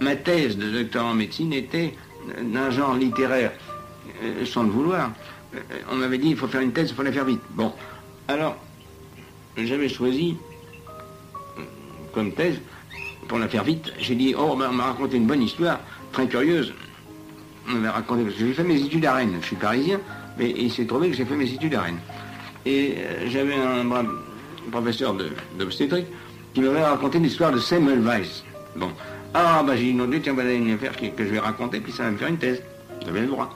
Ma thèse de doctorat en médecine était d'un genre littéraire, euh, sans le vouloir. Euh, on m'avait dit, il faut faire une thèse, il faut la faire vite. Bon, alors, j'avais choisi euh, comme thèse, pour la faire vite, j'ai dit, oh, ben, on m'a raconté une bonne histoire, très curieuse. On m'avait raconté, parce que j'ai fait mes études à Rennes, je suis parisien, mais il s'est trouvé que j'ai fait mes études à Rennes. Et j'avais un professeur d'obstétrique qui m'avait raconté l'histoire de Semmelweis. Bon, ah, bah j'ai non, tiens, voilà une affaire que, je vais raconter, puis ça va me faire une thèse. J'avais le droit.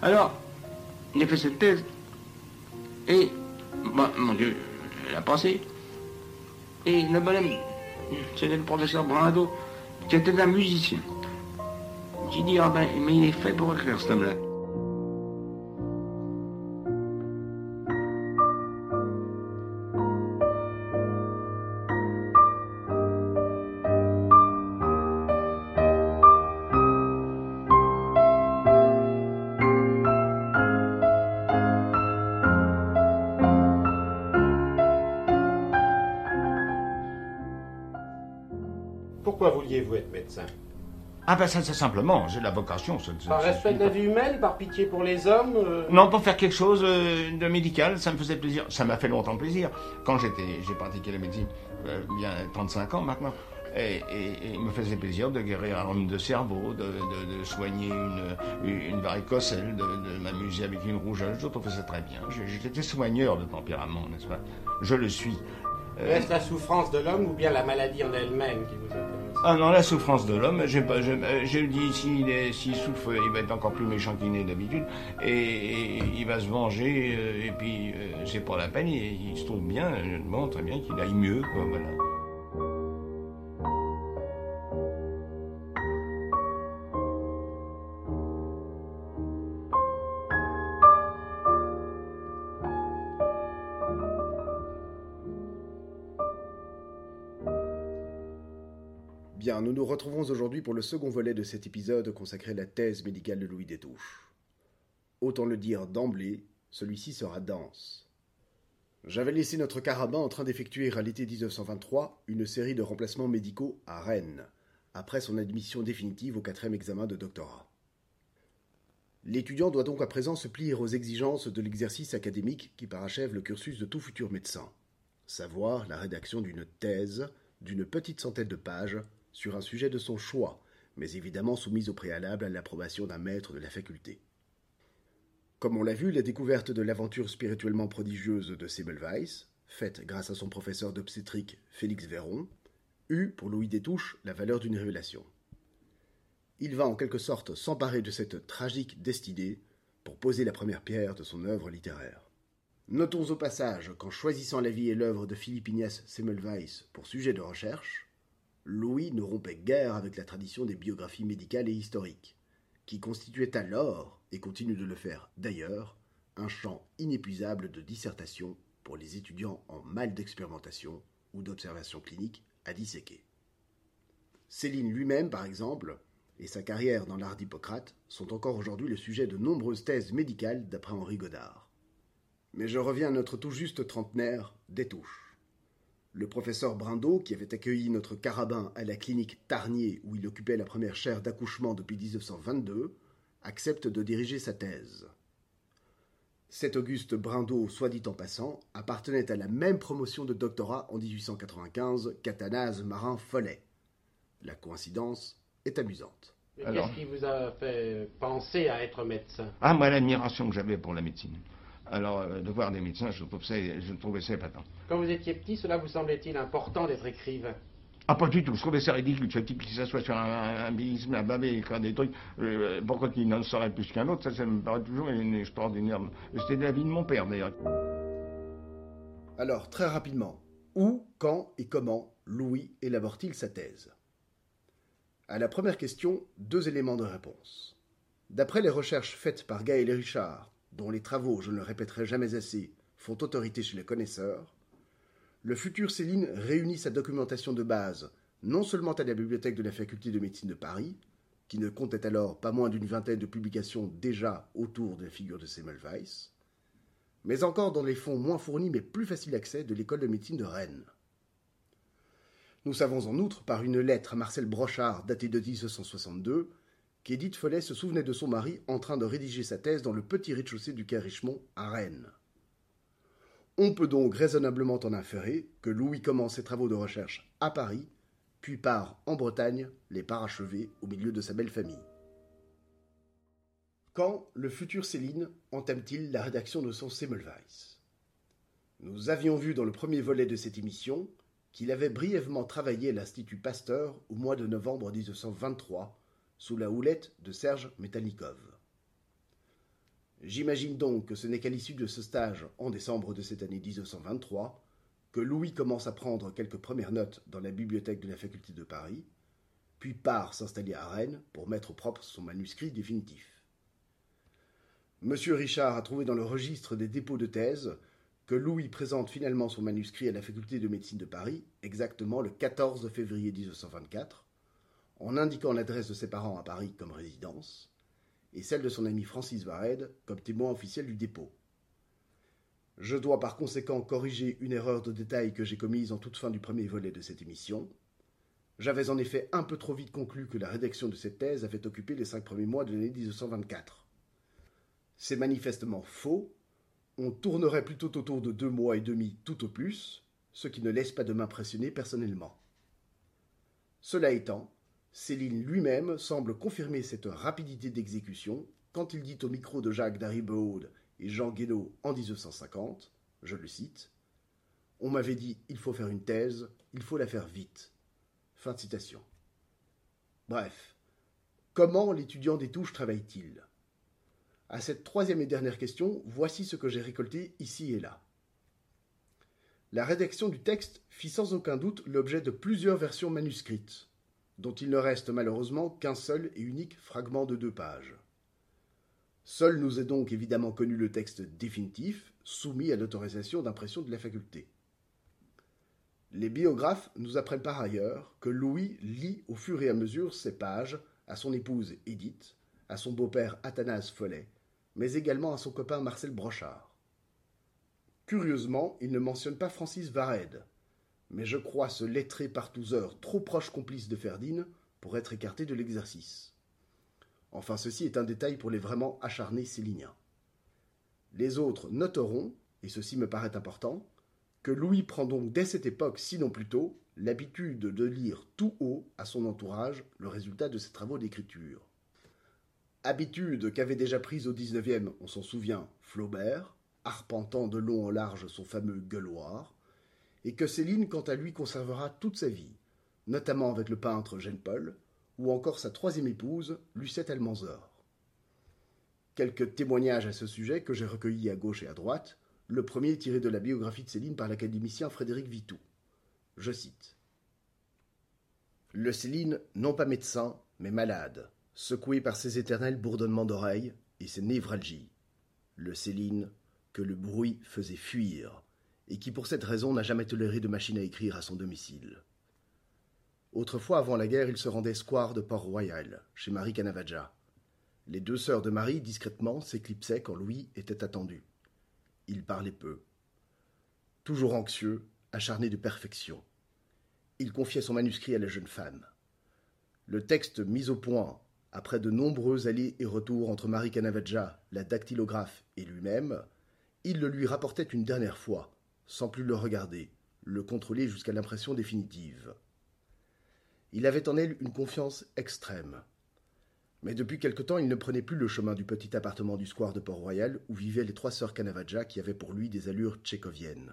Alors, il a fait cette thèse. Et, bah, mon Dieu, elle a passé. Et le bonhomme, c'était le professeur Brando, qui était un musicien. J'ai dit, ah ben, mais il est fait pour écrire ce homme-là. Ah ben ça c'est simplement, j'ai la vocation. par respect de la vie humaine, par pitié pour les hommes euh Non, pour faire quelque chose euh, de médical, ça me faisait plaisir. Ça m'a fait longtemps plaisir. Quand j'étais, j'ai pratiqué la médecine euh, bien 35 ans maintenant. Et, il me faisait plaisir de guérir un homme de cerveau, de, soigner une, une varicocèle, de, m'amuser avec une rougeole. Je trouvais ça très bien. J'étais soigneur de tempérament, n'est-ce pas? Je le suis. Est-ce la souffrance de l'homme ou bien la maladie en elle-même qui vous intéresse? Ah non, la souffrance de l'homme, j'ai pas, je, dis s'il souffre, il va être encore plus méchant qu'il n'est d'habitude, et, il va se venger, euh, et puis euh, c'est pas la peine, il, se trouve bien, bon, très bien qu'il aille mieux, quoi, voilà. Nous nous retrouvons aujourd'hui pour le second volet de cet épisode consacré à la thèse médicale de Louis Détouche. Autant le dire d'emblée, celui-ci sera dense. J'avais laissé notre carabin en train d'effectuer à l'été 1923 une série de remplacements médicaux à Rennes, après son admission définitive au quatrième examen de doctorat. L'étudiant doit donc à présent se plier aux exigences de l'exercice académique qui parachève le cursus de tout futur médecin, savoir la rédaction d'une thèse d'une petite centaine de pages sur un sujet de son choix, mais évidemment soumise au préalable à l'approbation d'un maître de la faculté. Comme on l'a vu, la découverte de l'aventure spirituellement prodigieuse de Semmelweis, faite grâce à son professeur d'obstétrique Félix Véron, eut pour Louis Détouche la valeur d'une révélation. Il va en quelque sorte s'emparer de cette tragique destinée pour poser la première pierre de son œuvre littéraire. Notons au passage qu'en choisissant la vie et l'œuvre de Philippe Ignace Semmelweis pour sujet de recherche, Louis ne rompait guère avec la tradition des biographies médicales et historiques, qui constituait alors, et continue de le faire d'ailleurs, un champ inépuisable de dissertation pour les étudiants en mal d'expérimentation ou d'observation clinique à disséquer. Céline lui-même, par exemple, et sa carrière dans l'art d'Hippocrate sont encore aujourd'hui le sujet de nombreuses thèses médicales d'après Henri Godard. Mais je reviens à notre tout juste trentenaire, Détouche. Le professeur Brindot, qui avait accueilli notre carabin à la clinique Tarnier où il occupait la première chaire d'accouchement depuis 1922, accepte de diriger sa thèse. Cet Auguste Brindot, soit dit en passant, appartenait à la même promotion de doctorat en 1895 qu'Athanase Marin-Follet. La coïncidence est amusante. Qu'est-ce qui vous a fait penser à être médecin? Ah, moi, l'admiration que j'avais pour la médecine. Alors, euh, de voir des médecins, je, trouve ça, je trouvais ça épatant. Quand vous étiez petit, cela vous semblait-il important d'être écrivain? Ah, pas du tout. Je trouvais ça ridicule. Ce type qui s'assoit sur un, un, un bavé, écrire des trucs. Euh, pourquoi qu'il n'en saurait plus qu'un autre? Ça, ça me paraît toujours une extraordinaire. C'était la vie de mon père, d'ailleurs. Alors, très rapidement, où, quand et comment Louis élabore-t-il sa thèse? À la première question, deux éléments de réponse. D'après les recherches faites par Gaël Richard dont les travaux, je ne le répéterai jamais assez, font autorité chez les connaisseurs, le futur Céline réunit sa documentation de base non seulement à la bibliothèque de la faculté de médecine de Paris, qui ne comptait alors pas moins d'une vingtaine de publications déjà autour de la figure de Semmelweis, mais encore dans les fonds moins fournis mais plus faciles d'accès de l'école de médecine de Rennes. Nous savons en outre, par une lettre à Marcel Brochard datée de 1962, qu'Édith Follet se souvenait de son mari en train de rédiger sa thèse dans le petit rez-de-chaussée du quai Richemont à Rennes. On peut donc raisonnablement en inférer que Louis commence ses travaux de recherche à Paris, puis part en Bretagne les parachever au milieu de sa belle famille. Quand le futur Céline entame-t-il la rédaction de son Semmelweis Nous avions vu dans le premier volet de cette émission qu'il avait brièvement travaillé à l'Institut Pasteur au mois de novembre 1923 sous la houlette de Serge Metalnikov. J'imagine donc que ce n'est qu'à l'issue de ce stage en décembre de cette année 1923 que Louis commence à prendre quelques premières notes dans la bibliothèque de la faculté de Paris, puis part s'installer à Rennes pour mettre au propre son manuscrit définitif. Monsieur Richard a trouvé dans le registre des dépôts de thèse que Louis présente finalement son manuscrit à la faculté de médecine de Paris exactement le 14 février 1924, en indiquant l'adresse de ses parents à Paris comme résidence, et celle de son ami Francis Vared comme témoin officiel du dépôt. Je dois par conséquent corriger une erreur de détail que j'ai commise en toute fin du premier volet de cette émission. J'avais en effet un peu trop vite conclu que la rédaction de cette thèse avait occupé les cinq premiers mois de l'année 1924. C'est manifestement faux. On tournerait plutôt autour de deux mois et demi tout au plus, ce qui ne laisse pas de m'impressionner personnellement. Cela étant, Céline lui-même semble confirmer cette rapidité d'exécution quand il dit au micro de Jacques Daribaud et Jean Guénaud en 1950, je le cite, On m'avait dit il faut faire une thèse, il faut la faire vite. Bref, comment l'étudiant des touches travaille-t-il? À cette troisième et dernière question, voici ce que j'ai récolté ici et là. La rédaction du texte fit sans aucun doute l'objet de plusieurs versions manuscrites dont il ne reste malheureusement qu'un seul et unique fragment de deux pages. Seul nous est donc évidemment connu le texte définitif, soumis à l'autorisation d'impression de la faculté. Les biographes nous apprennent par ailleurs que Louis lit au fur et à mesure ces pages à son épouse Édith, à son beau-père Athanase Follet, mais également à son copain Marcel Brochard. Curieusement, il ne mentionne pas Francis Vared, mais je crois ce lettré partouzeur trop proche complice de Ferdinand pour être écarté de l'exercice. Enfin, ceci est un détail pour les vraiment acharnés céliniens. Les autres noteront, et ceci me paraît important, que Louis prend donc dès cette époque, sinon plus tôt, l'habitude de lire tout haut à son entourage le résultat de ses travaux d'écriture. Habitude qu'avait déjà prise au XIXe, on s'en souvient, Flaubert, arpentant de long en large son fameux gueuloir, et que Céline, quant à lui, conservera toute sa vie, notamment avec le peintre Jean Paul, ou encore sa troisième épouse, Lucette Almanzor. Quelques témoignages à ce sujet que j'ai recueillis à gauche et à droite, le premier tiré de la biographie de Céline par l'académicien Frédéric Vitou. Je cite. Le Céline, non pas médecin, mais malade, secoué par ses éternels bourdonnements d'oreilles et ses névralgies. Le Céline, que le bruit faisait fuir, et qui pour cette raison n'a jamais toléré de machine à écrire à son domicile. Autrefois, avant la guerre, il se rendait square de Port-Royal, chez Marie Canavaggia. Les deux sœurs de Marie, discrètement, s'éclipsaient quand Louis était attendu. Il parlait peu. Toujours anxieux, acharné de perfection. Il confiait son manuscrit à la jeune femme. Le texte mis au point, après de nombreux allers et retours entre Marie Canavaggia, la dactylographe et lui-même, il le lui rapportait une dernière fois, sans plus le regarder, le contrôler jusqu'à l'impression définitive. Il avait en elle une confiance extrême. Mais depuis quelque temps, il ne prenait plus le chemin du petit appartement du square de Port-Royal où vivaient les trois sœurs Canavaggia qui avaient pour lui des allures tchécoviennes.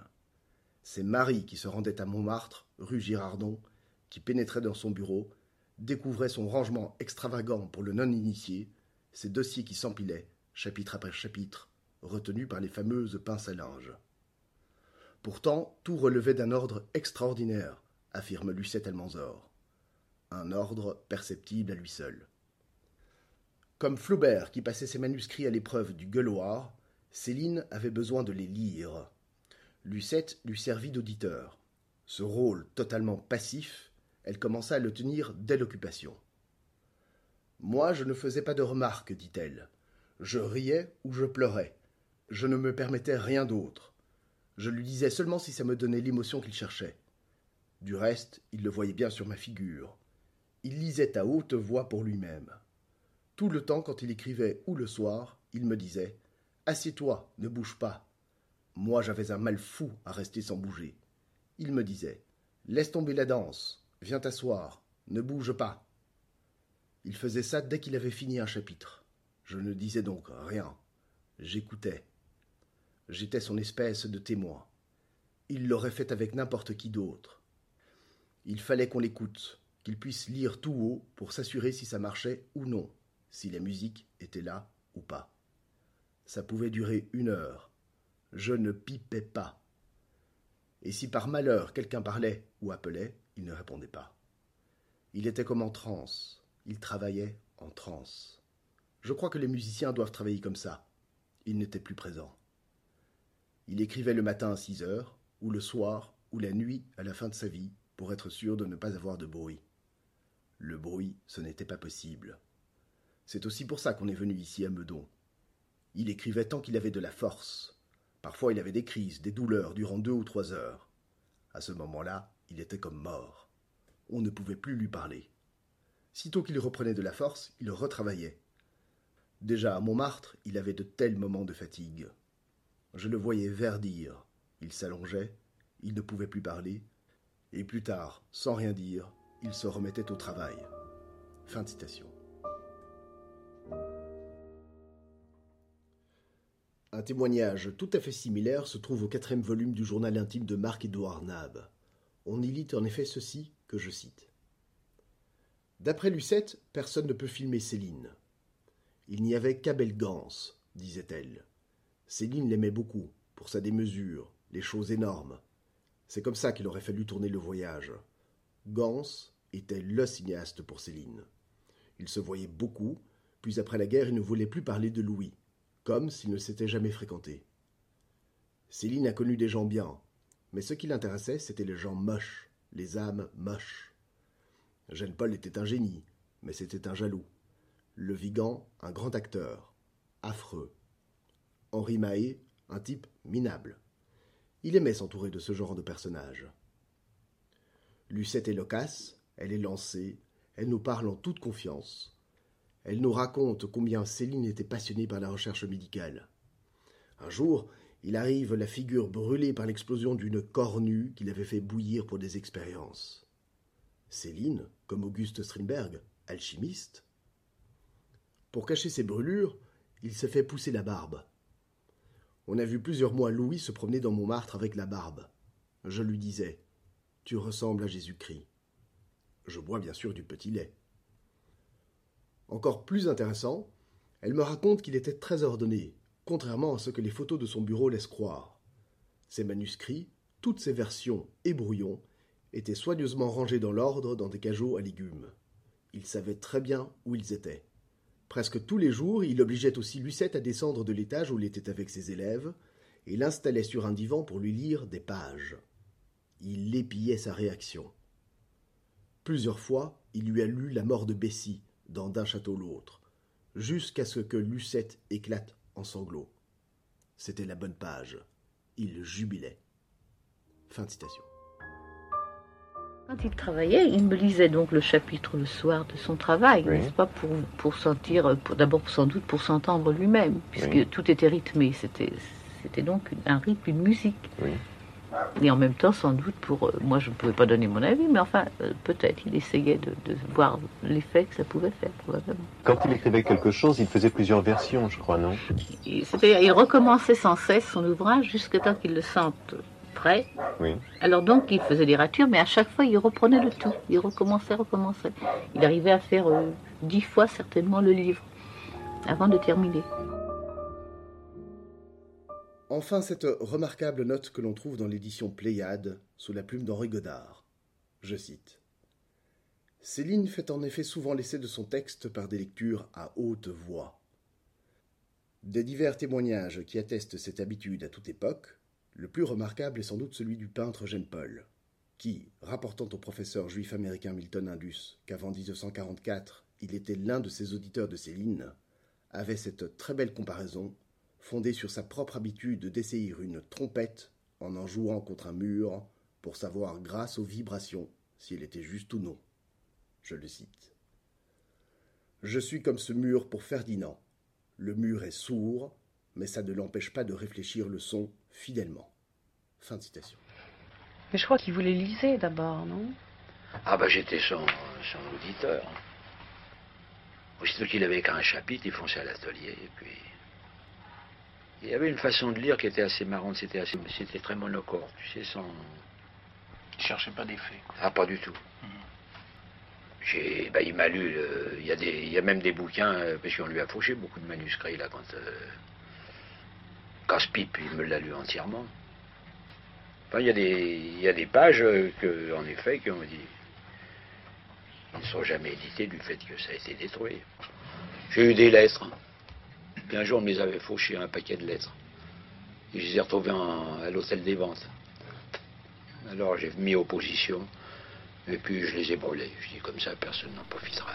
C'est Marie qui se rendait à Montmartre, rue Girardon, qui pénétrait dans son bureau, découvrait son rangement extravagant pour le non-initié, ses dossiers qui s'empilaient, chapitre après chapitre, retenus par les fameuses pinces à linge. Pourtant, tout relevait d'un ordre extraordinaire, affirme Lucette Almanzor. Un ordre perceptible à lui seul. Comme Flaubert, qui passait ses manuscrits à l'épreuve du gueuloir, Céline avait besoin de les lire. Lucette lui servit d'auditeur. Ce rôle totalement passif, elle commença à le tenir dès l'occupation. Moi, je ne faisais pas de remarques, dit-elle. Je riais ou je pleurais. Je ne me permettais rien d'autre. Je lui disais seulement si ça me donnait l'émotion qu'il cherchait. Du reste, il le voyait bien sur ma figure. Il lisait à haute voix pour lui-même. Tout le temps, quand il écrivait ou le soir, il me disait Assieds-toi, ne bouge pas. Moi, j'avais un mal fou à rester sans bouger. Il me disait Laisse tomber la danse, viens t'asseoir, ne bouge pas. Il faisait ça dès qu'il avait fini un chapitre. Je ne disais donc rien. J'écoutais. J'étais son espèce de témoin. Il l'aurait fait avec n'importe qui d'autre. Il fallait qu'on l'écoute, qu'il puisse lire tout haut pour s'assurer si ça marchait ou non, si la musique était là ou pas. Ça pouvait durer une heure. Je ne pipais pas. Et si par malheur quelqu'un parlait ou appelait, il ne répondait pas. Il était comme en transe. Il travaillait en transe. Je crois que les musiciens doivent travailler comme ça. Il n'était plus présent. Il écrivait le matin à six heures, ou le soir, ou la nuit à la fin de sa vie, pour être sûr de ne pas avoir de bruit. Le bruit, ce n'était pas possible. C'est aussi pour ça qu'on est venu ici à Meudon. Il écrivait tant qu'il avait de la force. Parfois il avait des crises, des douleurs durant deux ou trois heures. À ce moment-là, il était comme mort. On ne pouvait plus lui parler. Sitôt qu'il reprenait de la force, il retravaillait. Déjà à Montmartre, il avait de tels moments de fatigue. Je le voyais verdir. Il s'allongeait, il ne pouvait plus parler, et plus tard, sans rien dire, il se remettait au travail. Fin de citation. Un témoignage tout à fait similaire se trouve au quatrième volume du journal intime de Marc-Édouard Nab. On y lit en effet ceci que je cite. D'après Lucette, personne ne peut filmer Céline. Il n'y avait qu'Abel Gans, disait-elle. Céline l'aimait beaucoup, pour sa démesure, les choses énormes. C'est comme ça qu'il aurait fallu tourner le voyage. Gans était le cinéaste pour Céline. Il se voyait beaucoup, puis après la guerre il ne voulait plus parler de Louis, comme s'il ne s'était jamais fréquenté. Céline a connu des gens bien, mais ce qui l'intéressait, c'était les gens moches, les âmes moches. Jeanne Paul était un génie, mais c'était un jaloux. Le Vigan, un grand acteur, affreux. Henri Mahé, un type minable. Il aimait s'entourer de ce genre de personnages. Lucette est loquace, elle est lancée, elle nous parle en toute confiance. Elle nous raconte combien Céline était passionnée par la recherche médicale. Un jour, il arrive la figure brûlée par l'explosion d'une cornue qu'il avait fait bouillir pour des expériences. Céline, comme Auguste Strindberg, alchimiste. Pour cacher ses brûlures, il s'est fait pousser la barbe. On a vu plusieurs mois Louis se promener dans Montmartre avec la barbe. Je lui disais Tu ressembles à Jésus-Christ. Je bois bien sûr du petit lait. Encore plus intéressant, elle me raconte qu'il était très ordonné, contrairement à ce que les photos de son bureau laissent croire. Ses manuscrits, toutes ses versions et brouillons étaient soigneusement rangés dans l'ordre dans des cajots à légumes. Il savait très bien où ils étaient. Presque tous les jours, il obligeait aussi Lucette à descendre de l'étage où il était avec ses élèves, et l'installait sur un divan pour lui lire des pages. Il épiait sa réaction. Plusieurs fois, il lui a lu La mort de Bessie, dans D'un château l'autre, jusqu'à ce que Lucette éclate en sanglots. C'était la bonne page. Il jubilait. Quand il travaillait, il me lisait donc le chapitre le soir de son travail, n'est-ce pas, pour, pour sentir, d'abord sans doute pour s'entendre lui-même, puisque tout était rythmé, c'était, c'était donc un rythme, une musique. Et en même temps, sans doute, pour euh, moi, je ne pouvais pas donner mon avis, mais enfin, euh, peut-être, il essayait de, de voir l'effet que ça pouvait faire, probablement. Quand il écrivait quelque chose, il faisait plusieurs versions, je crois, non? C'est-à-dire, il recommençait sans cesse son ouvrage jusqu'à temps qu'il le sente prêt. Oui. Alors donc, il faisait des ratures, mais à chaque fois, il reprenait le tout. Il recommençait, recommençait. Il arrivait à faire euh, dix fois certainement le livre avant de terminer. Enfin, cette remarquable note que l'on trouve dans l'édition Pléiade, sous la plume d'Henri Godard. Je cite. Céline fait en effet souvent l'essai de son texte par des lectures à haute voix. Des divers témoignages qui attestent cette habitude à toute époque, le plus remarquable est sans doute celui du peintre Jean Paul, qui, rapportant au professeur juif américain Milton Indus qu'avant 1944 il était l'un de ses auditeurs de Céline, avait cette très belle comparaison, fondée sur sa propre habitude d'essayer une trompette en en jouant contre un mur pour savoir grâce aux vibrations si elle était juste ou non. Je le cite. Je suis comme ce mur pour Ferdinand. Le mur est sourd, mais ça ne l'empêche pas de réfléchir le son fidèlement. Fin de citation. Mais je crois qu'il voulait liser d'abord, non? Ah bah j'étais son, son auditeur. Aussitôt qu'il avait qu'un chapitre, il fonçait à l'atelier. Et puis. Il y avait une façon de lire qui était assez marrante, c'était assez, c'était très monocorde, tu sais, sans. Il cherchait pas d'effet. Ah, pas du tout. J'ai, bah, il m'a lu, le- il y, a des, il y a même des bouquins, euh, parce qu'on lui a fauché beaucoup de manuscrits, là, quand. Euh, Il me l'a lu entièrement. Enfin, il y a des, il y a des pages, que, en effet, qui ont dit. Ils ne sont jamais édités du fait que ça a été détruit. J'ai eu des lettres. Puis un jour, on me les avait fauchées, un paquet de lettres. Et je les ai retrouvées à l'hôtel des ventes. Alors j'ai mis opposition. Et puis je les ai brûlés. Je dis comme ça, personne n'en profitera.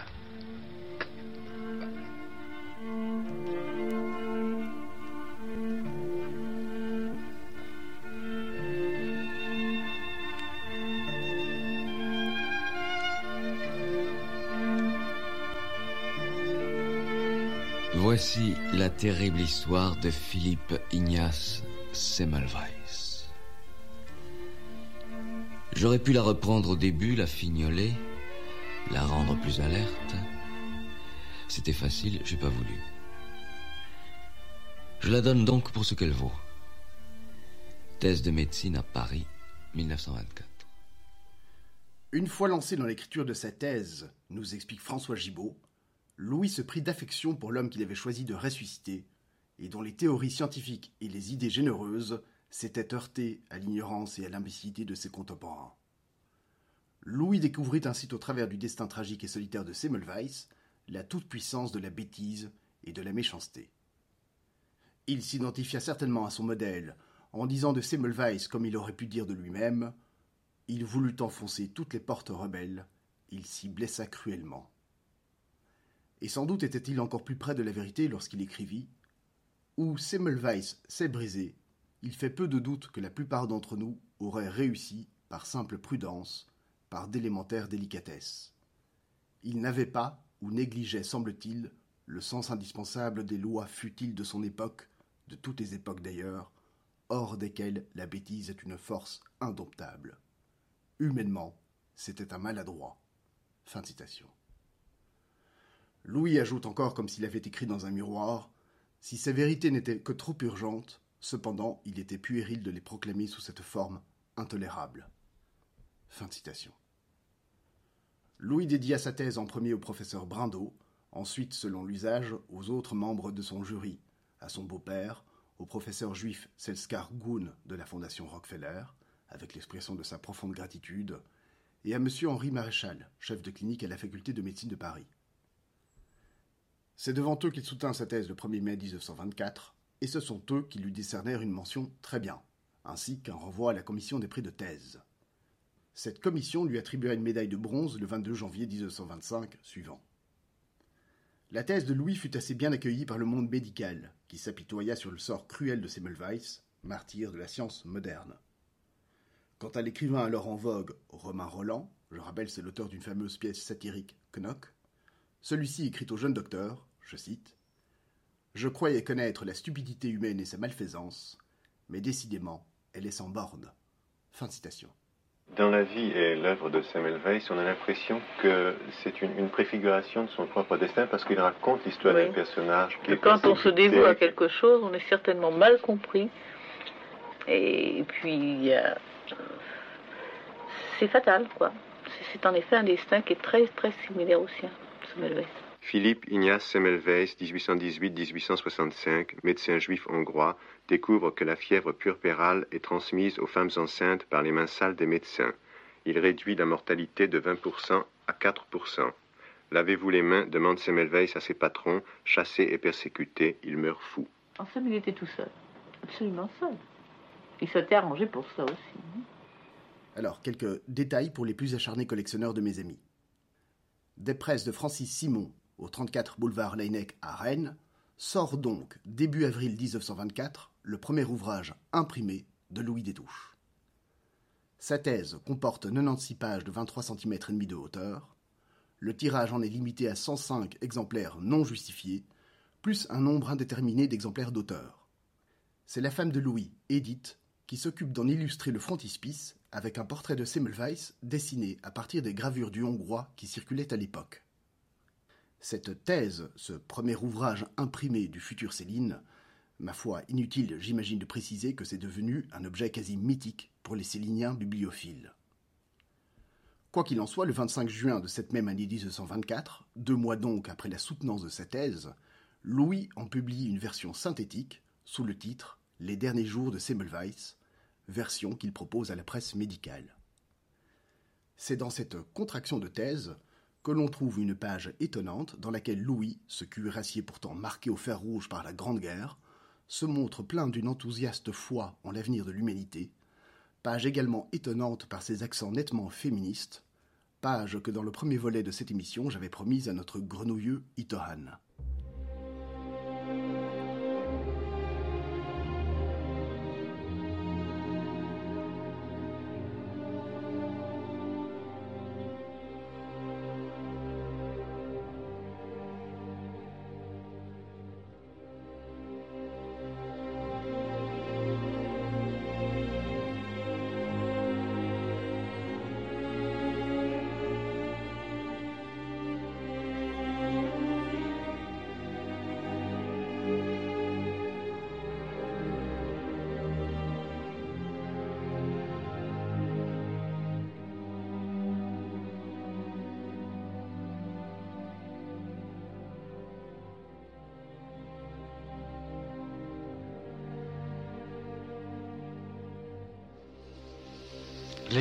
Voici la terrible histoire de Philippe Ignace Semmelweis. J'aurais pu la reprendre au début, la fignoler, la rendre plus alerte. C'était facile, j'ai pas voulu. Je la donne donc pour ce qu'elle vaut. Thèse de médecine à Paris, 1924. Une fois lancé dans l'écriture de sa thèse, nous explique François Gibault, Louis se prit d'affection pour l'homme qu'il avait choisi de ressusciter, et dont les théories scientifiques et les idées généreuses s'étaient heurtées à l'ignorance et à l'imbécilité de ses contemporains. Louis découvrit ainsi au travers du destin tragique et solitaire de Semmelweis la toute-puissance de la bêtise et de la méchanceté. Il s'identifia certainement à son modèle en disant de Semmelweis comme il aurait pu dire de lui-même il voulut enfoncer toutes les portes rebelles, il s'y blessa cruellement. Et sans doute était-il encore plus près de la vérité lorsqu'il écrivit Où Semmelweis s'est brisé, il fait peu de doute que la plupart d'entre nous auraient réussi par simple prudence, par d'élémentaires délicatesses. Il n'avait pas, ou négligeait, semble-t-il, le sens indispensable des lois futiles de son époque, de toutes les époques d'ailleurs, hors desquelles la bêtise est une force indomptable. Humainement, c'était un maladroit. Fin de citation. Louis ajoute encore comme s'il avait écrit dans un miroir Si ces vérités n'étaient que trop urgentes, cependant il était puéril de les proclamer sous cette forme intolérable. Fin citation. Louis dédia sa thèse en premier au professeur Brindot, ensuite, selon l'usage, aux autres membres de son jury, à son beau-père, au professeur juif Selskar Goun de la Fondation Rockefeller, avec l'expression de sa profonde gratitude, et à M. Henri Maréchal, chef de clinique à la faculté de médecine de Paris. C'est devant eux qu'il soutint sa thèse le 1er mai 1924, et ce sont eux qui lui décernèrent une mention très bien, ainsi qu'un renvoi à la commission des prix de thèse. Cette commission lui attribua une médaille de bronze le 22 janvier 1925 suivant. La thèse de Louis fut assez bien accueillie par le monde médical, qui s'apitoya sur le sort cruel de Semmelweis, martyr de la science moderne. Quant à l'écrivain alors en vogue, Romain Roland, je rappelle c'est l'auteur d'une fameuse pièce satirique Knock, celui-ci écrit au jeune docteur, je cite, Je croyais connaître la stupidité humaine et sa malfaisance, mais décidément, elle est sans borne. Fin de citation. Dans la vie et l'œuvre de Semmelweis, on a l'impression que c'est une, une préfiguration de son propre destin parce qu'il raconte l'histoire Oui. d'un personnage qui Et est quand on se dévoue à quelque chose, on est certainement mal compris. Et puis, euh, c'est fatal, quoi. C'est- en effet un destin qui est très, très similaire au sien, Semmelweis. Philippe Ignace Semmelweis, 1818-1865, médecin juif hongrois, découvre que la fièvre puerpérale est transmise aux femmes enceintes par les mains sales des médecins. Il réduit la mortalité de 20% à 4%. Lavez-vous les mains, demande Semmelweis à ses patrons. Chassé et persécuté, il meurt fou. En somme, il était tout seul. Absolument seul. Il s'était arrangé pour ça aussi. Alors, quelques détails pour les plus acharnés collectionneurs de mes amis. Des presses de Francis Simon, au 34 boulevard Laennec à Rennes, sort donc, début avril 1924, le premier ouvrage imprimé de Louis Détouche. Sa thèse comporte 96 pages de 23 cm de hauteur. Le tirage en est limité à 105 exemplaires non justifiés, plus un nombre indéterminé d'exemplaires d'auteur. C'est la femme de Louis, Edith, qui s'occupe d'en illustrer le frontispice avec un portrait de Semmelweis dessiné à partir des gravures du hongrois qui circulaient à l'époque. Cette thèse, ce premier ouvrage imprimé du futur Céline, ma foi, inutile, j'imagine, de préciser que c'est devenu un objet quasi mythique pour les Céliniens bibliophiles. Quoi qu'il en soit, le 25 juin de cette même année 1924, deux mois donc après la soutenance de sa thèse, Louis en publie une version synthétique sous le titre Les derniers jours de Semmelweis, version qu'il propose à la presse médicale. C'est dans cette contraction de thèse que l'on trouve une page étonnante dans laquelle Louis, ce cuirassier pourtant marqué au fer rouge par la Grande Guerre, se montre plein d'une enthousiaste foi en l'avenir de l'humanité, page également étonnante par ses accents nettement féministes, page que dans le premier volet de cette émission j'avais promise à notre grenouilleux Itohan.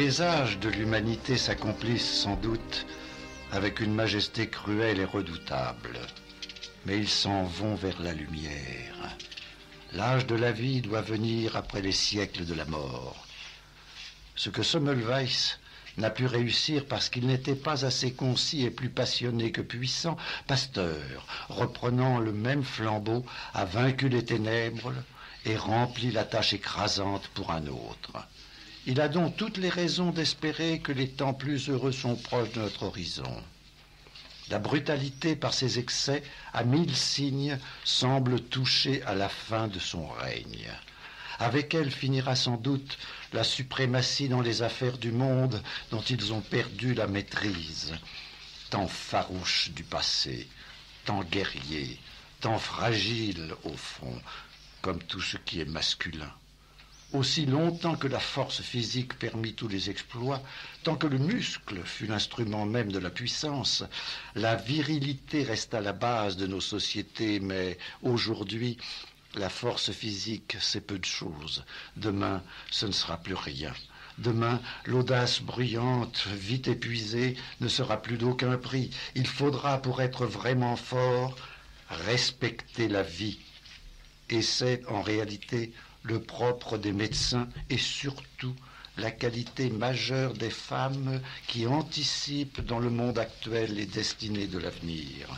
Les âges de l'humanité s'accomplissent sans doute avec une majesté cruelle et redoutable, mais ils s'en vont vers la lumière. L'âge de la vie doit venir après les siècles de la mort. Ce que Semmelweis n'a pu réussir parce qu'il n'était pas assez concis et plus passionné que puissant, Pasteur, reprenant le même flambeau, a vaincu les ténèbres et rempli la tâche écrasante pour un autre. Il a donc toutes les raisons d'espérer que les temps plus heureux sont proches de notre horizon. La brutalité par ses excès à mille signes semble toucher à la fin de son règne. Avec elle finira sans doute la suprématie dans les affaires du monde dont ils ont perdu la maîtrise. Tant farouche du passé, tant guerrier, tant fragile au fond, comme tout ce qui est masculin. Aussi longtemps que la force physique permit tous les exploits, tant que le muscle fut l'instrument même de la puissance, la virilité resta la base de nos sociétés, mais aujourd'hui, la force physique, c'est peu de choses. Demain, ce ne sera plus rien. Demain, l'audace bruyante, vite épuisée, ne sera plus d'aucun prix. Il faudra, pour être vraiment fort, respecter la vie. Et c'est, en réalité, le propre des médecins et surtout la qualité majeure des femmes qui anticipent dans le monde actuel les destinées de l'avenir.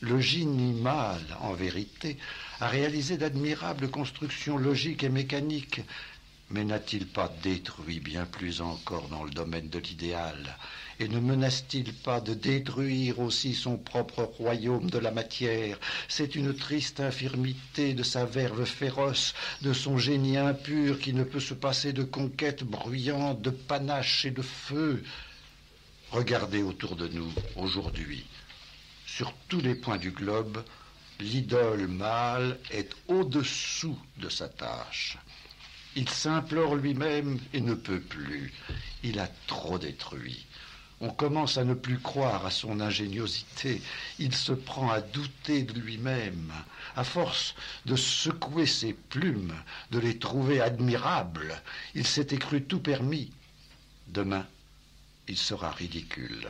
Le génie mâle, en vérité, a réalisé d'admirables constructions logiques et mécaniques, mais n'a-t-il pas détruit bien plus encore dans le domaine de l'idéal? Et ne menace-t-il pas de détruire aussi son propre royaume de la matière? C'est une triste infirmité de sa verve féroce, de son génie impur qui ne peut se passer de conquêtes bruyantes, de panache et de feu. Regardez autour de nous aujourd'hui. Sur tous les points du globe, l'idole mâle est au-dessous de sa tâche. Il s'implore lui-même et ne peut plus. Il a trop détruit. On commence à ne plus croire à son ingéniosité. Il se prend à douter de lui-même. À force de secouer ses plumes, de les trouver admirables, il s'était cru tout permis. Demain, il sera ridicule.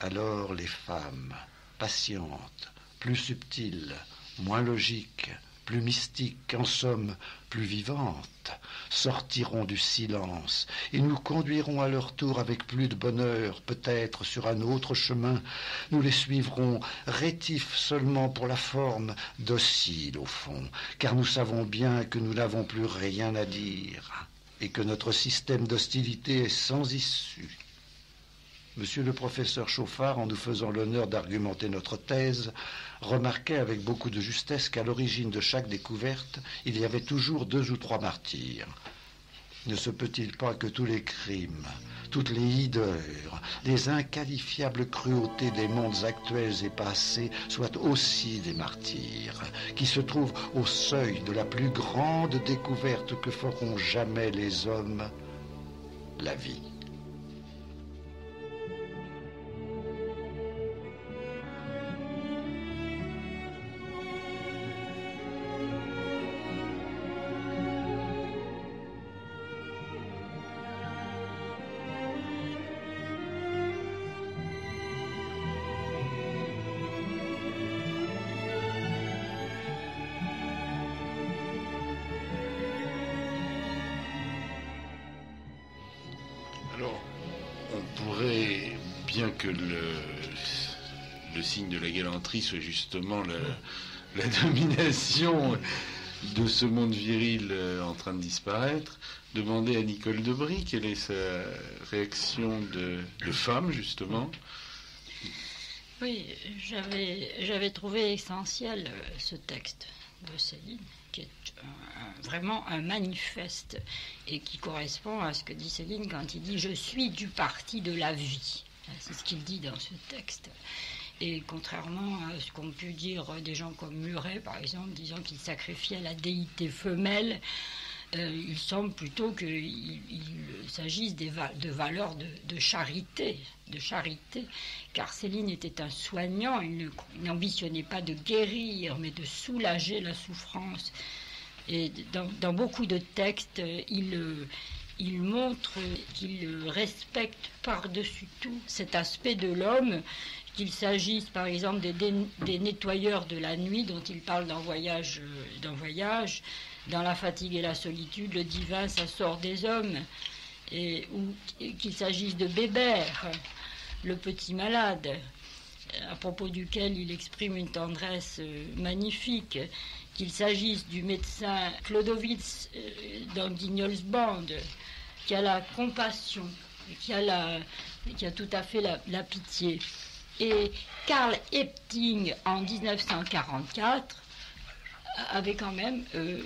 Alors les femmes, patientes, plus subtiles, moins logiques, plus mystiques, en somme plus vivantes, sortiront du silence et nous conduirons à leur tour avec plus de bonheur, peut-être sur un autre chemin. Nous les suivrons, rétifs seulement pour la forme, dociles au fond, car nous savons bien que nous n'avons plus rien à dire. et que notre système d'hostilité est sans issue. Monsieur le professeur Chauffard, en nous faisant l'honneur d'argumenter notre thèse, remarquait avec beaucoup de justesse qu'à l'origine de chaque découverte, il y avait toujours deux ou trois martyrs. Ne se peut-il pas que tous les crimes, toutes les hideurs, les inqualifiables cruautés des mondes actuels et passés soient aussi des martyrs, qui se trouvent au seuil de la plus grande découverte que feront jamais les hommes, la vie. Justement la, domination de ce monde viril euh, en train de disparaître, demander à Nicole Debris quelle est sa réaction de, femme, justement. Oui, j'avais, trouvé essentiel euh, ce texte de Céline, qui est vraiment un manifeste et qui correspond à ce que dit Céline quand il dit Je suis du parti de la vie. C'est ce qu'il dit dans ce texte. Et contrairement à ce qu'ont pu dire des gens comme Muret, par exemple, disant qu'il sacrifiait la déité femelle, euh, il semble plutôt qu'il il s'agisse de valeurs de, charité, de charité, car Céline était un soignant, il n'ambitionnait pas de guérir, mais de soulager la souffrance. Et dans, beaucoup de textes, il, montre qu'il respecte par-dessus tout cet aspect de l'homme, qu'il s'agisse par exemple des, nettoyeurs de la nuit dont il parle dans Voyage, euh, dans Voyage, dans La fatigue et la solitude, le divin, ça sort des hommes, ou qu'il s'agisse de Bébert, le petit malade, à propos duquel il exprime une tendresse euh, magnifique, qu'il s'agisse du médecin Clodowitz euh, dans Guignol's Band, qui a la compassion, qui a, tout à fait la pitié. Et Karl Epting, en 1944, avait quand même euh,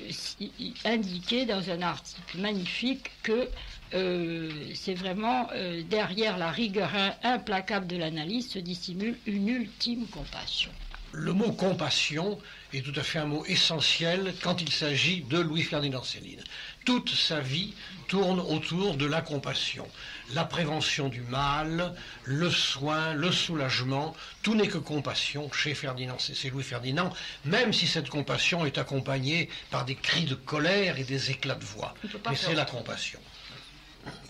indiqué dans un article magnifique que euh, c'est vraiment euh, derrière la rigueur im- implacable de l'analyse se dissimule une ultime compassion. Le mot compassion est tout à fait un mot essentiel quand il s'agit de Louis-Ferdinand Céline. Toute sa vie tourne autour de la compassion. La prévention du mal, le soin, le soulagement, tout n'est que compassion chez Ferdinand, c'est c'est Louis-Ferdinand, même si cette compassion est accompagnée par des cris de colère et des éclats de voix. Mais c'est la compassion.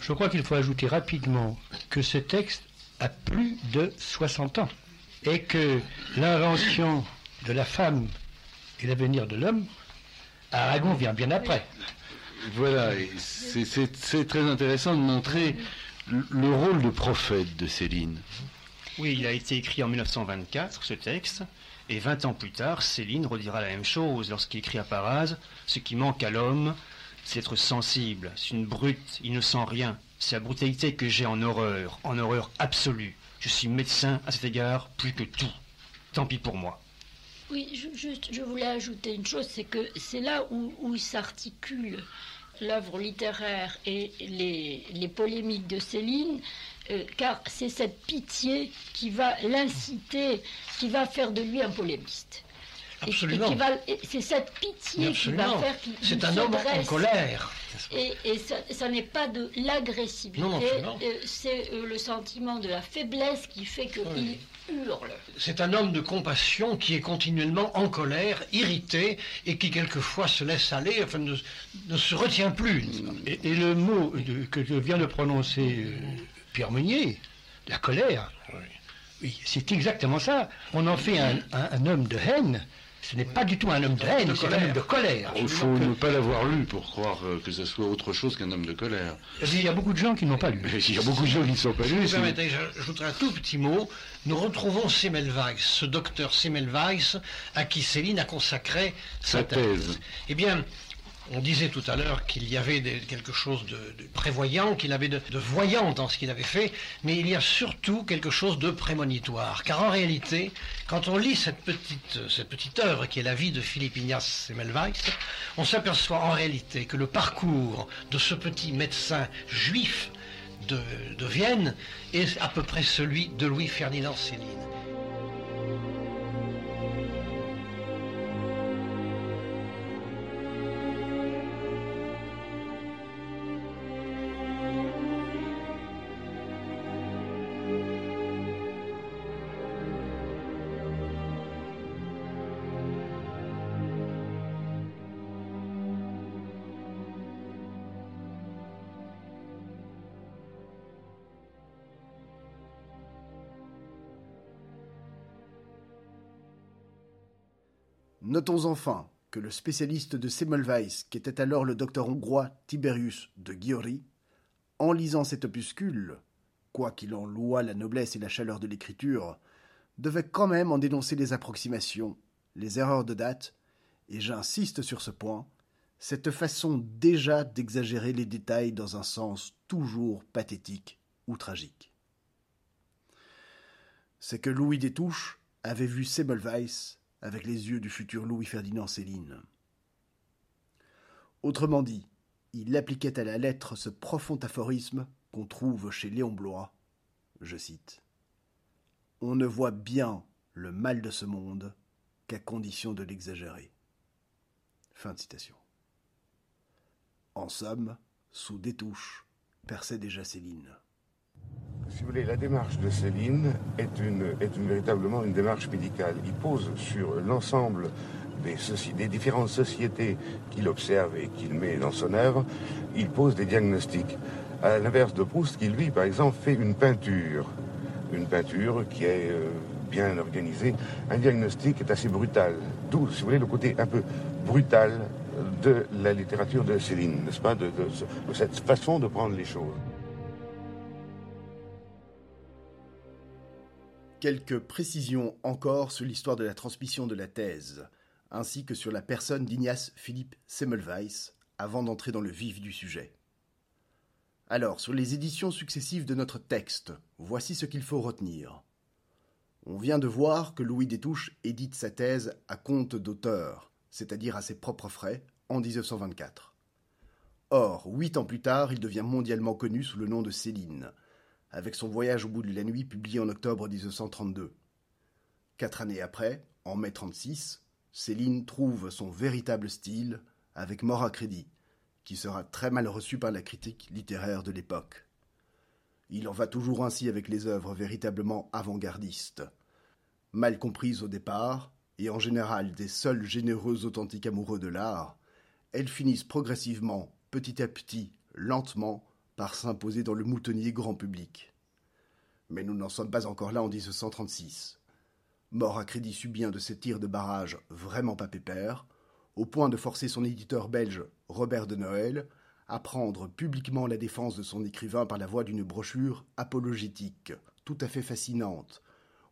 Je crois qu'il faut ajouter rapidement que ce texte a plus de 60 ans et que l'invention de la femme et l'avenir de l'homme, Aragon vient bien après. Voilà, c'est- très intéressant de montrer le- le rôle de prophète de Céline. Oui, il a été écrit en 1924, ce texte, et 20 ans plus tard, Céline redira la même chose lorsqu'il écrit à Parase Ce qui manque à l'homme, c'est être sensible. C'est une brute, il ne sent rien. C'est la brutalité que j'ai en horreur, en horreur absolue. Je suis médecin à cet égard plus que tout. Tant pis pour moi. Oui, ju- juste, je voulais ajouter une chose, c'est que c'est là où, s'articule l'œuvre littéraire et les, les polémiques de Céline, euh, car c'est cette pitié qui va l'inciter, qui va faire de lui un polémiste. Absolument. c'est cette pitié qui va faire qu'il C'est un homme en colère. Et, et ça, ça n'est pas de l'agressivité, Non, non, absolument. euh, c'est euh, le sentiment de la faiblesse qui fait qu'il hurle. C'est un homme de compassion qui est continuellement en colère, irrité, et qui quelquefois se laisse aller, enfin ne, ne se retient plus. Et, et le mot de- que vient de prononcer euh, Pierre Meunier, la colère, oui, c'est exactement ça. On en fait un, un- un homme de haine. Ce n'est pas du tout un homme de haine, c'est un homme de colère. Il faut ne pas l'avoir lu pour croire euh, que ce soit autre chose qu'un homme de colère. Il y a beaucoup de gens qui n'ont pas lu. Il y a beaucoup de gens qui ne sont pas Si vous lus. permettez, j'ajouterai un tout petit mot. Nous retrouvons Semmelweis, ce docteur Semmelweis, à qui Céline a consacré sa Sa thèse. thèse. Eh bien, On disait tout à l'heure qu'il y avait quelque chose de, prévoyant, qu'il avait de, voyant dans ce qu'il avait fait, mais il y a surtout quelque chose de prémonitoire. Car en réalité, quand on lit cette petite, cette œuvre qui est la vie de Philippe Ignace Semmelweis, on s'aperçoit en réalité que le parcours de ce petit médecin juif de, de Vienne est à peu près celui de Louis-Ferdinand Céline. Notons enfin que le spécialiste de Semmelweis, qui était alors le docteur hongrois Tiberius de Giori, en lisant cet opuscule, quoiqu'il en louât la noblesse et la chaleur de l'écriture, devait quand même en dénoncer les approximations, les erreurs de date, et j'insiste sur ce point, cette façon déjà d'exagérer les détails dans un sens toujours pathétique ou tragique. C'est que Louis Détouche avait vu Semmelweis avec les yeux du futur Louis-Ferdinand Céline. Autrement dit, il appliquait à la lettre ce profond aphorisme qu'on trouve chez Léon Blois. Je cite On ne voit bien le mal de ce monde qu'à condition de l'exagérer. En somme, sous des touches, perçait déjà Céline. Si vous voulez, la démarche de Céline est, une, est véritablement une démarche médicale. Il pose sur l'ensemble des, des, différentes sociétés qu'il observe et qu'il met dans son œuvre, il pose des diagnostics. À l'inverse de Proust, qui lui, par exemple, fait une peinture. Une peinture qui est euh, bien organisée. Un diagnostic est assez brutal. D'où, si vous voulez, le côté un peu brutal de la littérature de Céline, n'est-ce pas, de cette façon de prendre les choses. Quelques précisions encore sur l'histoire de la transmission de la thèse, ainsi que sur la personne d'Ignace Philippe Semmelweis, avant d'entrer dans le vif du sujet. Alors, sur les éditions successives de notre texte, voici ce qu'il faut retenir. On vient de voir que Louis Détouche édite sa thèse à compte d'auteur, c'est-à-dire à ses propres frais, en 1924. Or, huit ans plus tard, il devient mondialement connu sous le nom de Céline, avec son voyage au bout de la nuit publié en octobre 1932. Quatre années après, en mai 36, Céline trouve son véritable style avec Mort à crédit, qui sera très mal reçu par la critique littéraire de l'époque. Il en va toujours ainsi avec les œuvres véritablement avant-gardistes. Mal comprises au départ, et en général des seuls généreux authentiques amoureux de l'art, elles finissent progressivement, petit à petit, lentement, par s'imposer dans le moutonnier grand public. Mais nous n'en sommes pas encore là en 1936. Mort à crédit subit un de ces tirs de barrage vraiment pas pépère, au point de forcer son éditeur belge, Robert de Noël, à prendre publiquement la défense de son écrivain par la voie d'une brochure apologétique, tout à fait fascinante,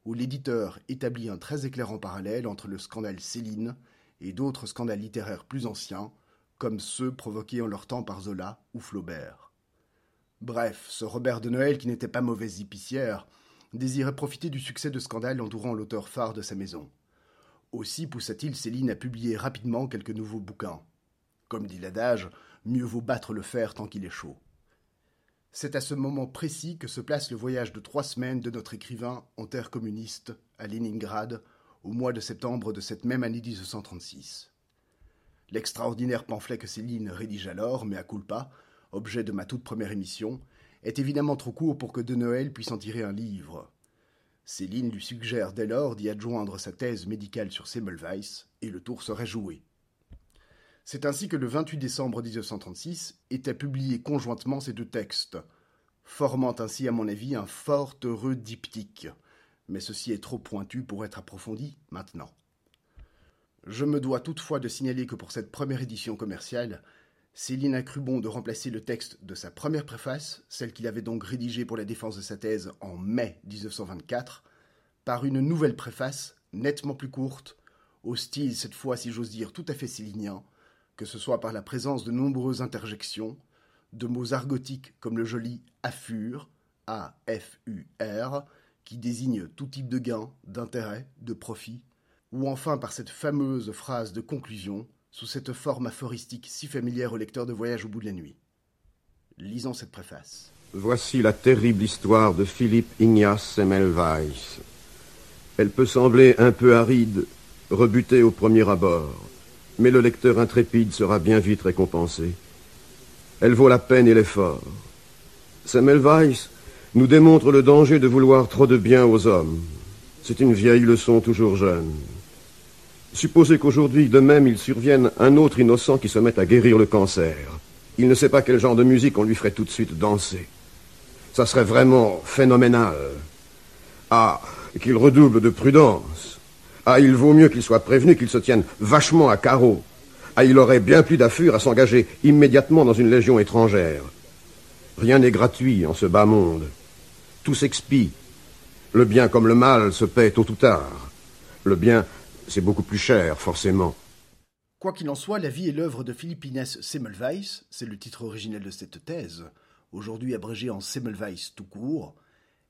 où l'éditeur établit un très éclairant parallèle entre le scandale Céline et d'autres scandales littéraires plus anciens, comme ceux provoqués en leur temps par Zola ou Flaubert. Bref, ce Robert de Noël, qui n'était pas mauvais épicière, désirait profiter du succès de scandale entourant l'auteur phare de sa maison. Aussi poussa-t-il Céline à publier rapidement quelques nouveaux bouquins. Comme dit l'adage, mieux vaut battre le fer tant qu'il est chaud. C'est à ce moment précis que se place le voyage de trois semaines de notre écrivain en terre communiste, à Leningrad, au mois de septembre de cette même année 1936. L'extraordinaire pamphlet que Céline rédige alors, mais à culpa, objet de ma toute première émission, est évidemment trop court pour que De Noël puisse en tirer un livre. Céline lui suggère dès lors d'y adjoindre sa thèse médicale sur Semmelweis, et le tour serait joué. C'est ainsi que le 28 décembre 1936 étaient publiés conjointement ces deux textes, formant ainsi à mon avis un fort heureux diptyque, mais ceci est trop pointu pour être approfondi maintenant. Je me dois toutefois de signaler que pour cette première édition commerciale, Céline a cru bon de remplacer le texte de sa première préface, celle qu'il avait donc rédigée pour la défense de sa thèse en mai 1924, par une nouvelle préface, nettement plus courte, au style cette fois, si j'ose dire, tout à fait célinien, que ce soit par la présence de nombreuses interjections, de mots argotiques comme le joli affur, A-F-U-R, qui désigne tout type de gain, d'intérêt, de profit, ou enfin par cette fameuse phrase de conclusion, sous cette forme aphoristique si familière au lecteur de Voyage au bout de la nuit. Lisons cette préface. Voici la terrible histoire de Philippe Ignace Semmelweis. Elle peut sembler un peu aride, rebutée au premier abord, mais le lecteur intrépide sera bien vite récompensé. Elle vaut la peine et l'effort. Semmelweis nous démontre le danger de vouloir trop de bien aux hommes. C'est une vieille leçon toujours jeune. Supposez qu'aujourd'hui, de même, il survienne un autre innocent qui se mette à guérir le cancer. Il ne sait pas quel genre de musique on lui ferait tout de suite danser. Ça serait vraiment phénoménal. Ah, qu'il redouble de prudence. Ah, il vaut mieux qu'il soit prévenu qu'il se tienne vachement à carreau. Ah, il aurait bien plus d'affure à s'engager immédiatement dans une légion étrangère. Rien n'est gratuit en ce bas monde. Tout s'expie. Le bien comme le mal se paie tôt ou tard. Le bien, c'est beaucoup plus cher, forcément. Quoi qu'il en soit, la vie et l'œuvre de Philippe Inès Semmelweis, c'est le titre originel de cette thèse, aujourd'hui abrégée en Semmelweis tout court,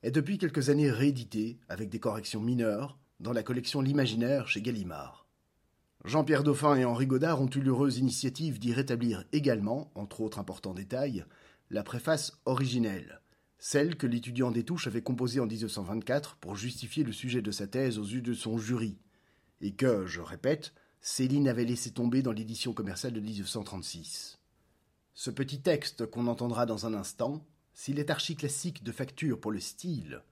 est depuis quelques années rééditée, avec des corrections mineures, dans la collection L'Imaginaire chez Gallimard. Jean-Pierre Dauphin et Henri Godard ont eu l'heureuse initiative d'y rétablir également, entre autres importants détails, la préface originelle, celle que l'étudiant des touches avait composée en 1924 pour justifier le sujet de sa thèse aux yeux de son jury, et que, je répète, Céline avait laissé tomber dans l'édition commerciale de 1936. Ce petit texte qu'on entendra dans un instant, s'il est archi-classique de facture pour le style,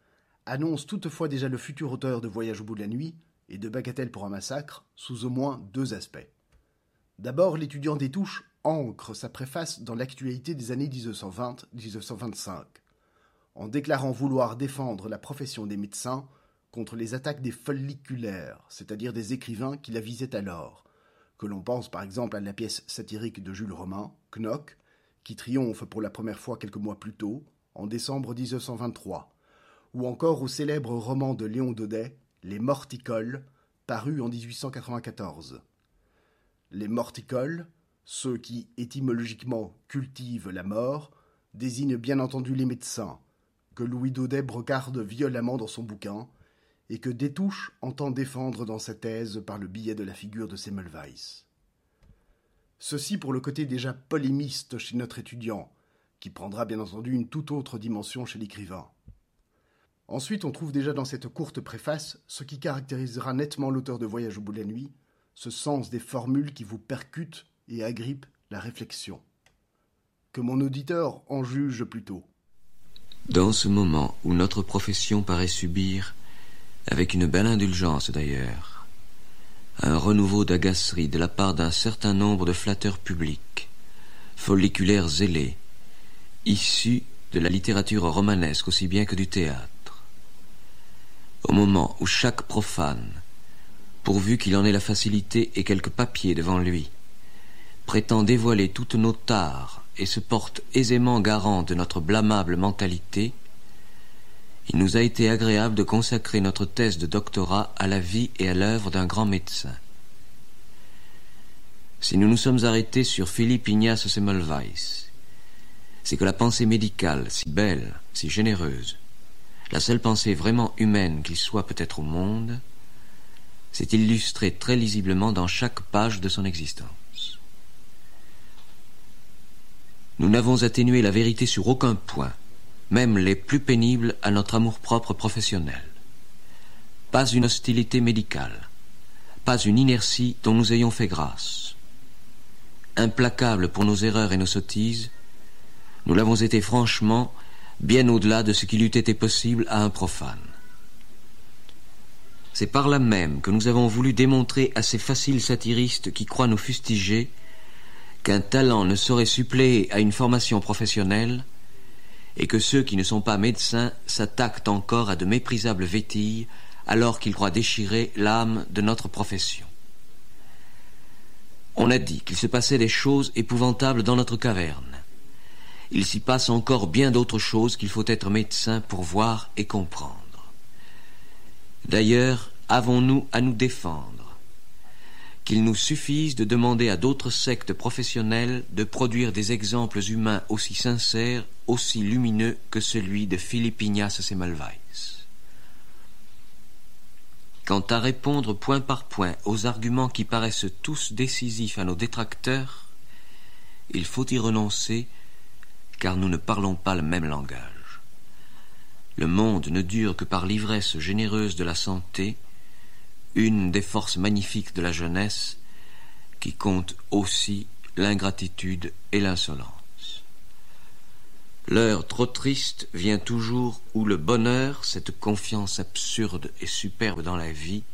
annonce toutefois déjà le futur auteur de Voyage au bout de la nuit et de Bagatelle pour un massacre sous au moins deux aspects. D'abord, l'étudiant des touches ancre sa préface dans l'actualité des années 1920-1925, en déclarant vouloir défendre la profession des médecins contre les attaques des folliculaires, c'est-à-dire des écrivains qui la visaient alors, que l'on pense par exemple à la pièce satirique de Jules Romain, Knock, qui triomphe pour la première fois quelques mois plus tôt, en décembre 1923, ou encore au célèbre roman de Léon Daudet, Les Morticoles, paru en 1894. Les Morticoles, ceux qui étymologiquement cultivent la mort, désignent bien entendu les médecins, que Louis Daudet brocarde violemment dans son bouquin, et que Détouche entend défendre dans sa thèse par le biais de la figure de Semmelweis. Ceci pour le côté déjà polémiste chez notre étudiant, qui prendra bien entendu une toute autre dimension chez l'écrivain. Ensuite, on trouve déjà dans cette courte préface ce qui caractérisera nettement l'auteur de Voyage au bout de la nuit, ce sens des formules qui vous percutent et agrippent la réflexion. Que mon auditeur en juge plutôt. Dans ce moment où notre profession paraît subir, avec une belle indulgence d'ailleurs, un renouveau d'agacerie de la part d'un certain nombre de flatteurs publics, folliculaires zélés, issus de la littérature romanesque aussi bien que du théâtre. Au moment où chaque profane, pourvu qu'il en ait la facilité et quelques papiers devant lui, prétend dévoiler toutes nos tares et se porte aisément garant de notre blâmable mentalité, il nous a été agréable de consacrer notre thèse de doctorat à la vie et à l'œuvre d'un grand médecin. Si nous nous sommes arrêtés sur Philippe Ignace Semmelweis, c'est que la pensée médicale, si belle, si généreuse, la seule pensée vraiment humaine qu'il soit peut-être au monde, s'est illustrée très lisiblement dans chaque page de son existence. Nous n'avons atténué la vérité sur aucun point, même les plus pénibles à notre amour-propre professionnel. Pas une hostilité médicale, pas une inertie dont nous ayons fait grâce. Implacable pour nos erreurs et nos sottises, nous l'avons été franchement, bien au-delà de ce qu'il eût été possible à un profane. C'est par là même que nous avons voulu démontrer à ces faciles satiristes qui croient nous fustiger qu'un talent ne saurait suppléer à une formation professionnelle et que ceux qui ne sont pas médecins s'attaquent encore à de méprisables vétilles alors qu'ils croient déchirer l'âme de notre profession. On a dit qu'il se passait des choses épouvantables dans notre caverne. Il s'y passe encore bien d'autres choses qu'il faut être médecin pour voir et comprendre. D'ailleurs, avons-nous à nous défendre qu'il nous suffise de demander à d'autres sectes professionnelles de produire des exemples humains aussi sincères, aussi lumineux que celui de Philippe Ignace Semmelweis. Quant à répondre point par point aux arguments qui paraissent tous décisifs à nos détracteurs, il faut y renoncer, car nous ne parlons pas le même langage. Le monde ne dure que par l'ivresse généreuse de la santé, une des forces magnifiques de la jeunesse, qui compte aussi l'ingratitude et l'insolence. L'heure trop triste vient toujours où le bonheur, cette confiance absurde et superbe dans la vie,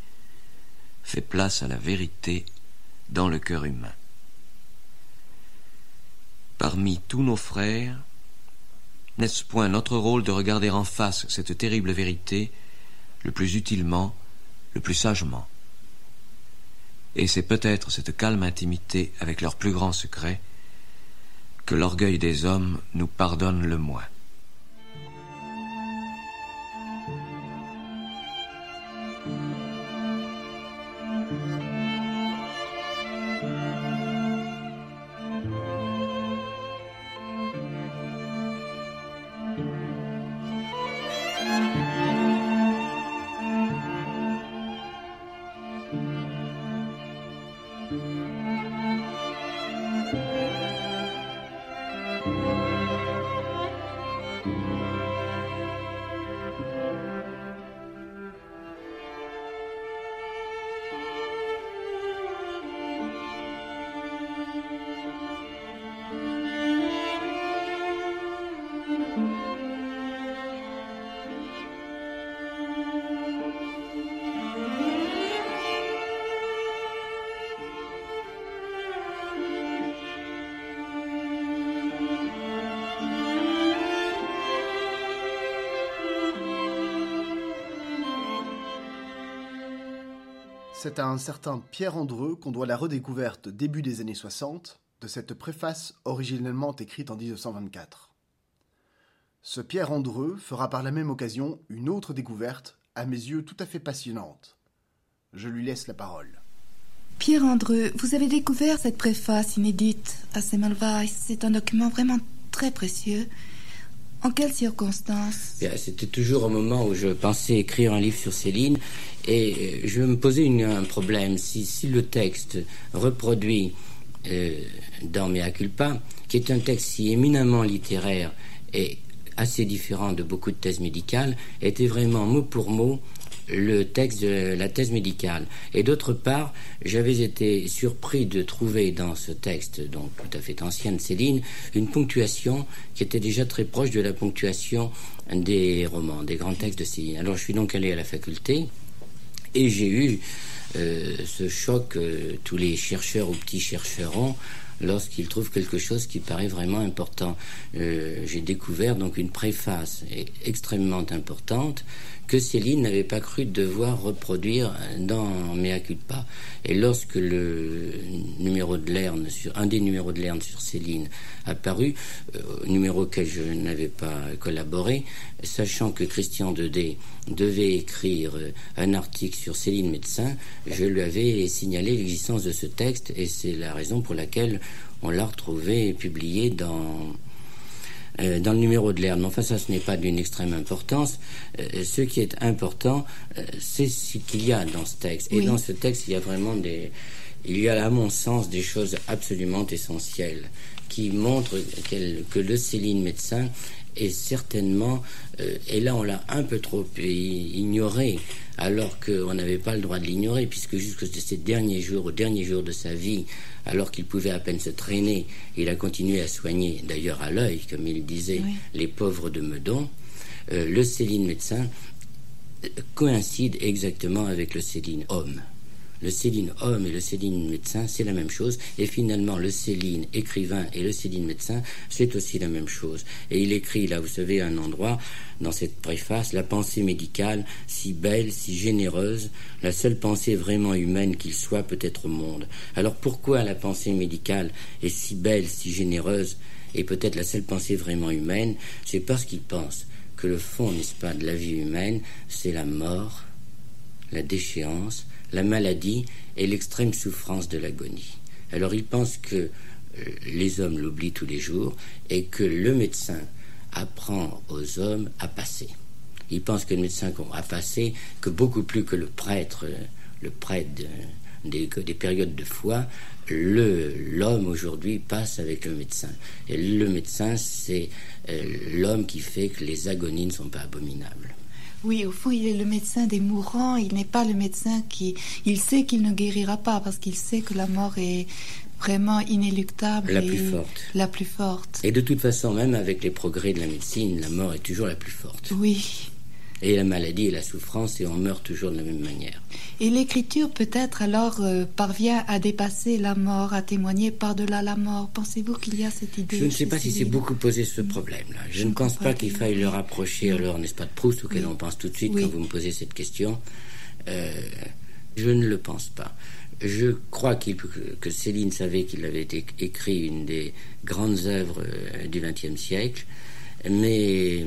fait place à la vérité dans le cœur humain. Parmi tous nos frères, n'est-ce point notre rôle de regarder en face cette terrible vérité le plus utilement le plus sagement. Et c'est peut-être cette calme intimité avec leurs plus grands secrets que l'orgueil des hommes nous pardonne le moins. C'est à un certain Pierre Andreu qu'on doit la redécouverte début des années 60 de cette préface originellement écrite en 1924. Ce Pierre Andreu fera par la même occasion une autre découverte, à mes yeux tout à fait passionnante. Je lui laisse la parole. Pierre Andreu, vous avez découvert cette préface inédite à Semmelweis. C'est un document vraiment très précieux. En quelles circonstances? C'était toujours au moment où je pensais écrire un livre sur Céline et je me posais un problème. Si, le texte reproduit euh, dans Mea culpa, qui est un texte si éminemment littéraire et assez différent de beaucoup de thèses médicales, était vraiment mot pour mot le texte de la thèse médicale. Et d'autre part, j'avais été surpris de trouver dans ce texte, donc tout à fait ancien de Céline, une ponctuation qui était déjà très proche de la ponctuation des romans, des grands textes de Céline. Alors je suis donc allé à la faculté et j'ai eu euh, ce choc que tous les chercheurs ou petits chercheurs ont lorsqu'ils trouvent quelque chose qui paraît vraiment important. Euh, j'ai découvert donc une préface extrêmement importante que Céline n'avait pas cru devoir reproduire dans Mea culpa. Et lorsque le numéro de Lerne, sur, un des numéros de Lerne sur Céline apparu, euh, numéro auquel je n'avais pas collaboré, sachant que Christian Dedé devait écrire euh, un article sur Céline médecin, je lui avais signalé l'existence de ce texte et c'est la raison pour laquelle on l'a retrouvé publié dans euh, dans le numéro de l'herbe. Enfin, ça, ce n'est pas d'une extrême importance. Euh, ce qui est important, euh, c'est ce qu'il y a dans ce texte. Et dans ce texte, il y a vraiment des... Il y a, à mon sens, des choses absolument essentielles qui montrent que le Céline médecin est certainement, et là on l'a un peu trop ignoré, alors qu'on n'avait pas le droit de l'ignorer, puisque jusque ces derniers jours, au dernier jour de sa vie, alors qu'il pouvait à peine se traîner, il a continué à soigner, d'ailleurs à l'œil, comme il disait, les pauvres de Meudon. Euh, le Céline médecin euh, coïncide exactement avec le Céline homme. Le Céline homme et le Céline médecin, c'est la même chose. Et finalement, le Céline écrivain et le Céline médecin, c'est aussi la même chose. Et il écrit, là, vous savez, un endroit, dans cette préface, la pensée médicale, si belle, si généreuse, la seule pensée vraiment humaine qu'il soit peut-être au monde. Alors pourquoi la pensée médicale est si belle, si généreuse, et peut-être la seule pensée vraiment humaine? C'est parce qu'il pense que le fond, n'est-ce pas, de la vie humaine, c'est la mort, la déchéance, la maladie et l'extrême souffrance de l'agonie. Alors il pense que euh, les hommes l'oublient tous les jours et que le médecin apprend aux hommes à passer. Il pense que le médecin a passé, que beaucoup plus que le prêtre, euh, le prêtre des, des, périodes de foi, l'homme aujourd'hui passe avec le médecin. Et le médecin, c'est euh, l'homme qui fait que les agonies ne sont pas abominables. Oui, au fond, il est le médecin des mourants. Il n'est pas le médecin qui. Il sait qu'il ne guérira pas parce qu'il sait que la mort est vraiment inéluctable. La plus forte. La plus forte. Et de toute façon, même avec les progrès de la médecine, la mort est toujours la plus forte. Oui. Et la maladie et la souffrance, et on meurt toujours de la même manière. Et l'écriture peut-être alors euh, parvient à dépasser la mort, à témoigner par-delà la mort. Pensez-vous qu'il y a cette idée Je ne sais pas si c'est beaucoup posé ce problème-là. Je, ne pense pas qu'il faille le rapprocher à leur, n'est-ce pas, de Proust, auquel on pense tout de suite quand vous me posez cette question. Euh, je ne le pense pas. Je crois que Céline savait qu'il avait écrit une des grandes œuvres euh, du XXe siècle, mais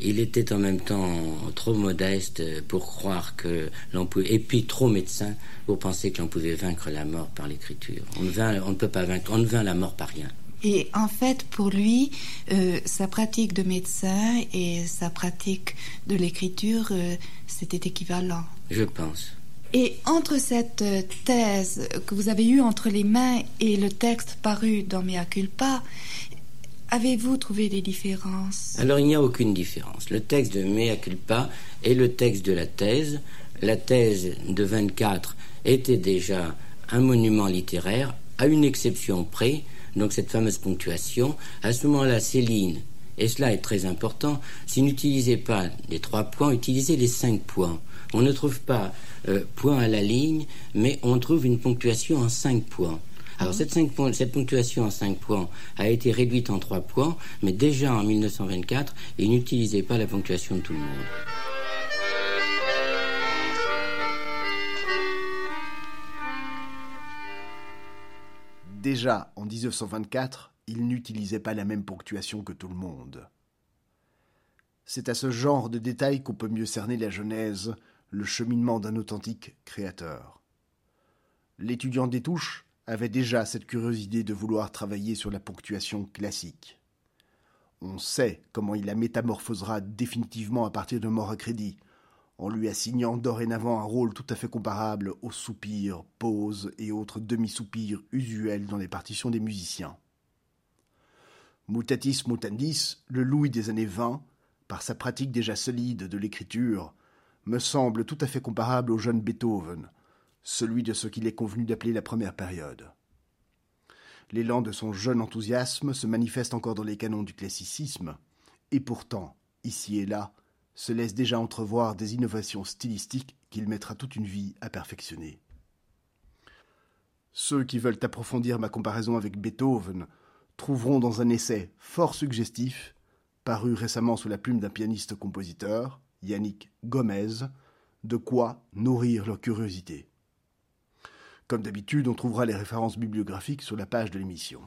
il était en même temps trop modeste pour croire que l'on pouvait, et puis trop médecin pour penser que l'on pouvait vaincre la mort par l'écriture. On, on, ne peut pas vaincre, on ne vainc la mort par rien. Et en fait, pour lui, euh, sa pratique de médecin et sa pratique de l'écriture, euh, c'était équivalent. Je pense. Et entre cette euh, thèse que vous avez eue entre les mains et le texte paru dans Mea Culpa, Avez-vous trouvé des différences Alors il n'y a aucune différence. Le texte de Mea culpa est le texte de la thèse. La thèse de 24 était déjà un monument littéraire, à une exception près, donc cette fameuse ponctuation. À ce moment-là, Céline, et cela est très important, s'il n'utilisait pas les trois points, utilisait les cinq points. On ne trouve pas euh, point à la ligne, mais on trouve une ponctuation en cinq points. Alors cette, cette, ponctuation en 5 points a été réduite en 3 points, mais déjà en 1924, il n'utilisait pas la ponctuation de tout le monde. Déjà en 1924, il n'utilisait pas la même ponctuation que tout le monde. C'est à ce genre de détails qu'on peut mieux cerner la Genèse, le cheminement d'un authentique créateur. L'étudiant des touches avait déjà cette curieuse idée de vouloir travailler sur la ponctuation classique. On sait comment il la métamorphosera définitivement à partir de mort à crédit, en lui assignant dorénavant un rôle tout à fait comparable aux soupirs, pauses et autres demi-soupirs usuels dans les partitions des musiciens. Mutatis mutandis, le Louis des années 20, par sa pratique déjà solide de l'écriture, me semble tout à fait comparable au jeune Beethoven, celui de ce qu'il est convenu d'appeler la première période. L'élan de son jeune enthousiasme se manifeste encore dans les canons du classicisme, et pourtant, ici et là, se laisse déjà entrevoir des innovations stylistiques qu'il mettra toute une vie à perfectionner. Ceux qui veulent approfondir ma comparaison avec Beethoven trouveront dans un essai fort suggestif, paru récemment sous la plume d'un pianiste-compositeur, Yannick Gomez, de quoi nourrir leur curiosité. Comme d'habitude, on trouvera les références bibliographiques sur la page de l'émission.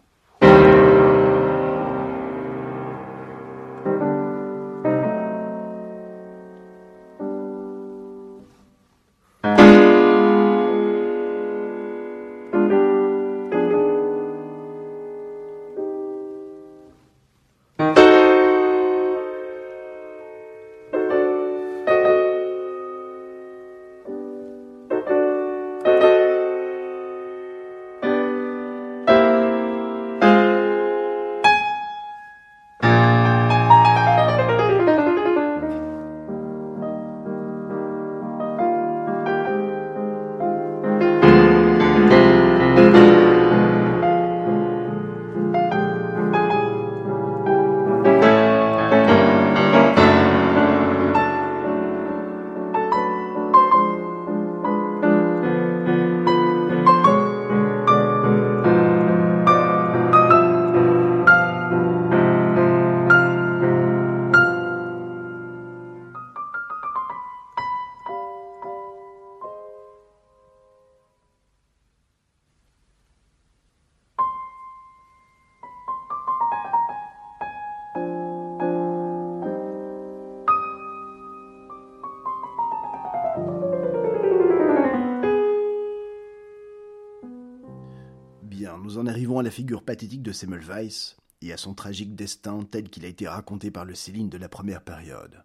Figure pathétique de Semmelweis et à son tragique destin tel qu'il a été raconté par le Céline de la première période.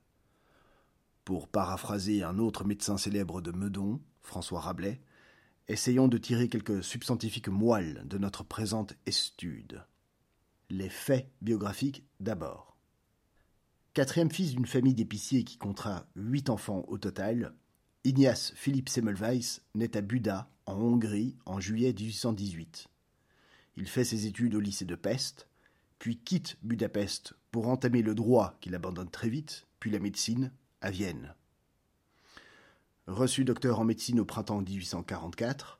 Pour paraphraser un autre médecin célèbre de Meudon, François Rabelais, essayons de tirer quelques substantifiques moelles de notre présente estude. Les faits biographiques d'abord. Quatrième fils d'une famille d'épiciers qui comptera huit enfants au total, Ignace Philippe Semmelweis naît à Buda, en Hongrie, en juillet 1818. Il fait ses études au lycée de Pest, puis quitte Budapest pour entamer le droit qu'il abandonne très vite, puis la médecine, à Vienne. Reçu docteur en médecine au printemps 1844,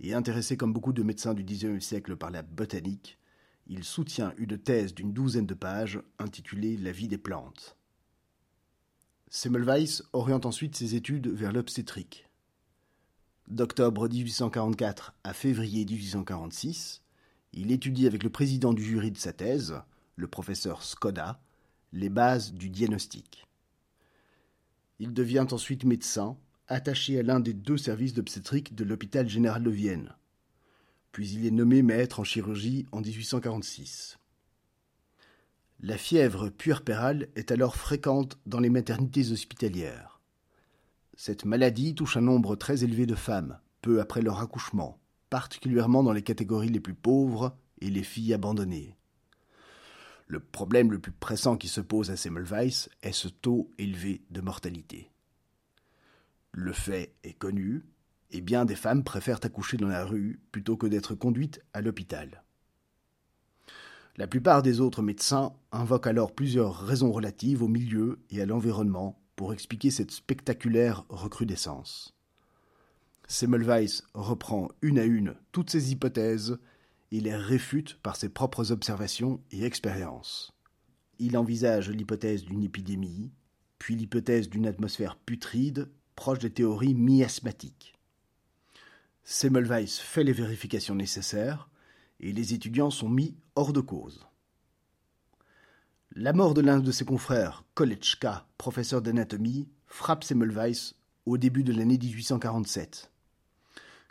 et intéressé comme beaucoup de médecins du XIXe siècle par la botanique, il soutient une thèse d'une douzaine de pages intitulée La vie des plantes. Semmelweis oriente ensuite ses études vers l'obstétrique. D'octobre 1844 à février 1846, il étudie avec le président du jury de sa thèse, le professeur Skoda, les bases du diagnostic. Il devient ensuite médecin, attaché à l'un des deux services d'obstétrique de l'hôpital général de Vienne. Puis il est nommé maître en chirurgie en 1846. La fièvre puerpérale est alors fréquente dans les maternités hospitalières. Cette maladie touche un nombre très élevé de femmes, peu après leur accouchement, particulièrement dans les catégories les plus pauvres et les filles abandonnées. Le problème le plus pressant qui se pose à Semmelweis est ce taux élevé de mortalité. Le fait est connu, et bien des femmes préfèrent accoucher dans la rue plutôt que d'être conduites à l'hôpital. La plupart des autres médecins invoquent alors plusieurs raisons relatives au milieu et à l'environnement pour expliquer cette spectaculaire recrudescence. Semmelweis reprend une à une toutes ces hypothèses et les réfute par ses propres observations et expériences. Il envisage l'hypothèse d'une épidémie, puis l'hypothèse d'une atmosphère putride proche des théories miasmatiques. Semmelweis fait les vérifications nécessaires et les étudiants sont mis hors de cause. La mort de l'un de ses confrères, Kolechka, professeur d'anatomie, frappe Semmelweis au début de l'année 1847.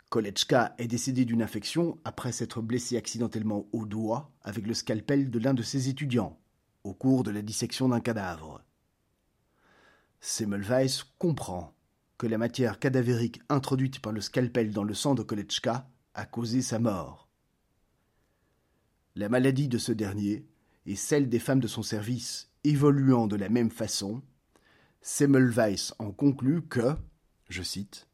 Kolechka est décédé d'une infection après s'être blessé accidentellement au doigt avec le scalpel de l'un de ses étudiants, au cours de la dissection d'un cadavre. Semmelweis comprend que la matière cadavérique introduite par le scalpel dans le sang de Kolechka a causé sa mort. La maladie de ce dernier et celle des femmes de son service évoluant de la même façon, Semmelweis en conclut que, je cite,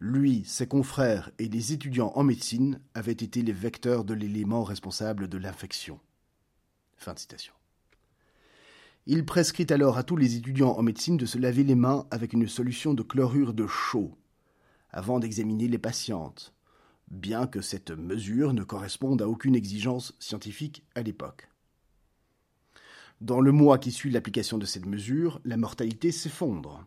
lui, ses confrères et les étudiants en médecine avaient été les vecteurs de l'élément responsable de l'infection. Il prescrit alors à tous les étudiants en médecine de se laver les mains avec une solution de chlorure de chaux avant d'examiner les patientes, bien que cette mesure ne corresponde à aucune exigence scientifique à l'époque. Dans le mois qui suit l'application de cette mesure, la mortalité s'effondre.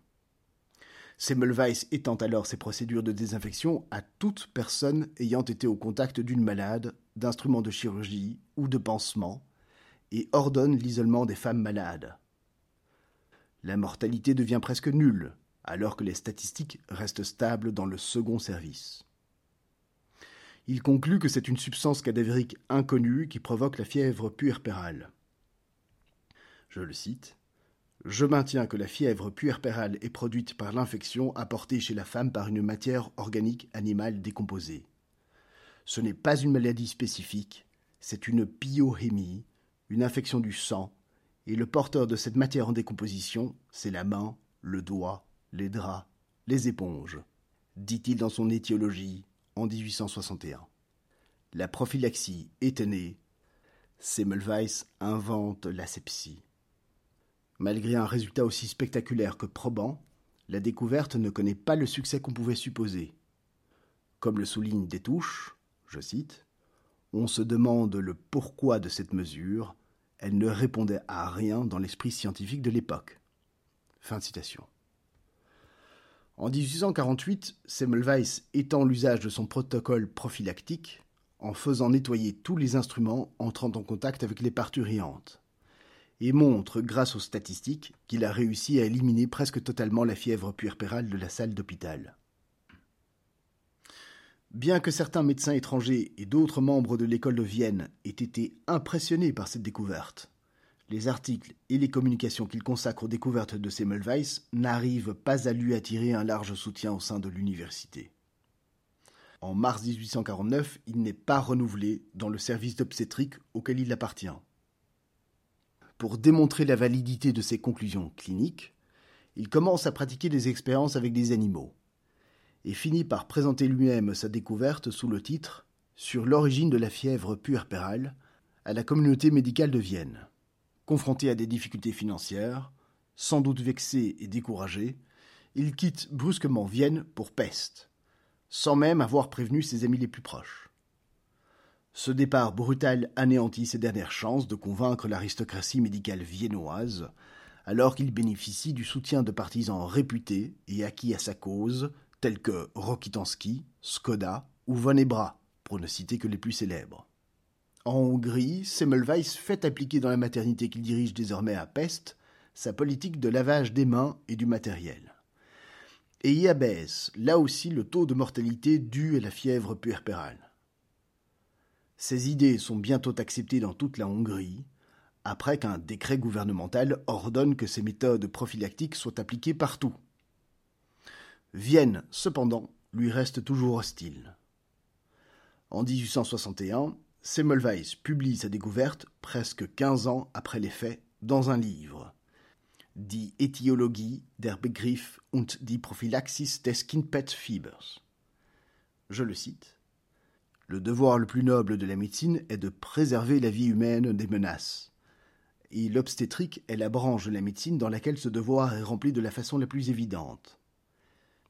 Semmelweis étend alors ses procédures de désinfection à toute personne ayant été au contact d'une malade, d'instruments de chirurgie ou de pansement, et ordonne l'isolement des femmes malades. La mortalité devient presque nulle, alors que les statistiques restent stables dans le second service. Il conclut que c'est une substance cadavérique inconnue qui provoque la fièvre puerpérale. Je le cite. Je maintiens que la fièvre puerpérale est produite par l'infection apportée chez la femme par une matière organique animale décomposée. Ce n'est pas une maladie spécifique, c'est une pyohémie, une infection du sang, et le porteur de cette matière en décomposition, c'est la main, le doigt, les draps, les éponges, dit-il dans son étiologie en 1861. La prophylaxie étonnée, Semmelweis invente l'asepsie. Malgré un résultat aussi spectaculaire que probant, la découverte ne connaît pas le succès qu'on pouvait supposer. Comme le souligne Détouche, je cite, on se demande le pourquoi de cette mesure. Elle ne répondait à rien dans l'esprit scientifique de l'époque. En 1848, Semmelweis étend l'usage de son protocole prophylactique en faisant nettoyer tous les instruments entrant en contact avec les parturiantes, et montre, grâce aux statistiques, qu'il a réussi à éliminer presque totalement la fièvre puerpérale de la salle d'hôpital. Bien que certains médecins étrangers et d'autres membres de l'école de Vienne aient été impressionnés par cette découverte, les articles et les communications qu'il consacre aux découvertes de Semmelweis n'arrivent pas à lui attirer un large soutien au sein de l'université. En mars 1849, il n'est pas renouvelé dans le service d'obstétrique auquel il appartient. Pour démontrer la validité de ses conclusions cliniques, il commence à pratiquer des expériences avec des animaux et finit par présenter lui-même sa découverte sous le titre Sur l'origine de la fièvre puerpérale à la communauté médicale de Vienne. Confronté à des difficultés financières, sans doute vexé et découragé, il quitte brusquement Vienne pour Pest, sans même avoir prévenu ses amis les plus proches. Ce départ brutal anéantit ses dernières chances de convaincre l'aristocratie médicale viennoise, alors qu'il bénéficie du soutien de partisans réputés et acquis à sa cause, tels que Rokitansky, Skoda ou Von Ebra, pour ne citer que les plus célèbres. En Hongrie, Semmelweis fait appliquer dans la maternité qu'il dirige désormais à Pest sa politique de lavage des mains et du matériel et y abaisse là aussi le taux de mortalité dû à la fièvre puerpérale. Ces idées sont bientôt acceptées dans toute la Hongrie, après qu'un décret gouvernemental ordonne que ces méthodes prophylactiques soient appliquées partout. Vienne, cependant, lui reste toujours hostile. En 1861, Semmelweis publie sa découverte presque quinze ans après les faits dans un livre, Die Äthiologie der Begriff und die Prophylaxis des Kindbettfiebers. Je le cite. Le devoir le plus noble de la médecine est de préserver la vie humaine des menaces. Et l'obstétrique est la branche de la médecine dans laquelle ce devoir est rempli de la façon la plus évidente.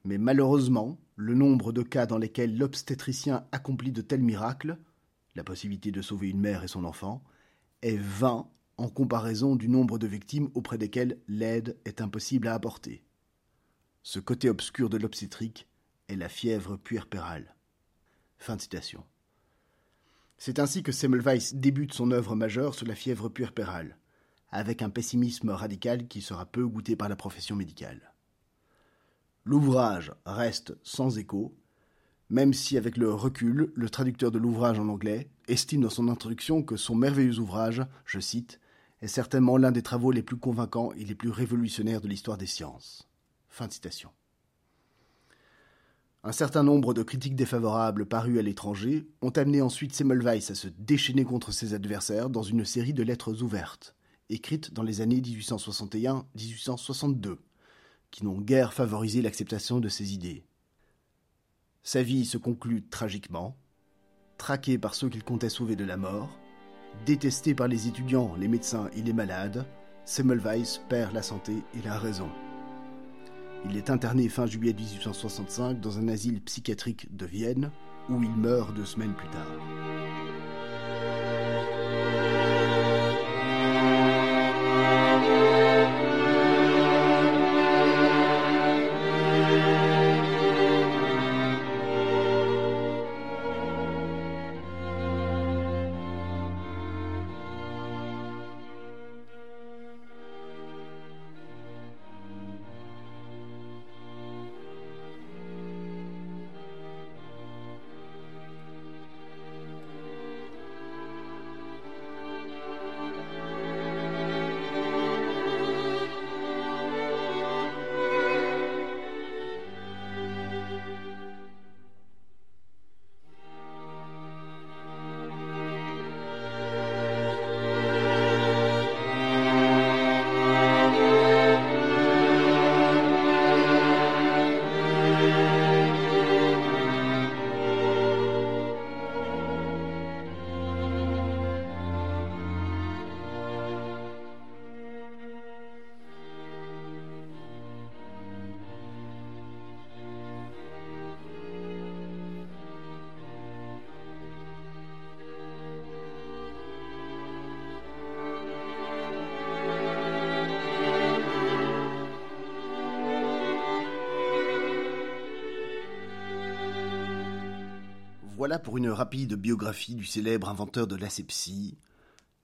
Mais malheureusement, le nombre de cas dans lesquels l'obstétricien accomplit de tels miracles, la possibilité de sauver une mère et son enfant, est vain en comparaison du nombre de victimes auprès desquelles l'aide est impossible à apporter. Ce côté obscur de l'obstétrique est la fièvre puerpérale. C'est ainsi que Semmelweis débute son œuvre majeure sur la fièvre puerpérale, avec un pessimisme radical qui sera peu goûté par la profession médicale. L'ouvrage reste sans écho, même si avec le recul, le traducteur de l'ouvrage en anglais estime dans son introduction que son merveilleux ouvrage, je cite, est certainement l'un des travaux les plus convaincants et les plus révolutionnaires de l'histoire des sciences. Un certain nombre de critiques défavorables parues à l'étranger ont amené ensuite Semmelweis à se déchaîner contre ses adversaires dans une série de lettres ouvertes, écrites dans les années 1861-1862, qui n'ont guère favorisé l'acceptation de ses idées. Sa vie se conclut tragiquement, traqué par ceux qu'il comptait sauver de la mort, Détesté par les étudiants, les médecins et les malades, Semmelweis perd la santé et la raison. Il est interné fin juillet 1865 dans un asile psychiatrique de Vienne, où il meurt deux semaines plus tard. Voilà pour une rapide biographie du célèbre inventeur de l'asepsie,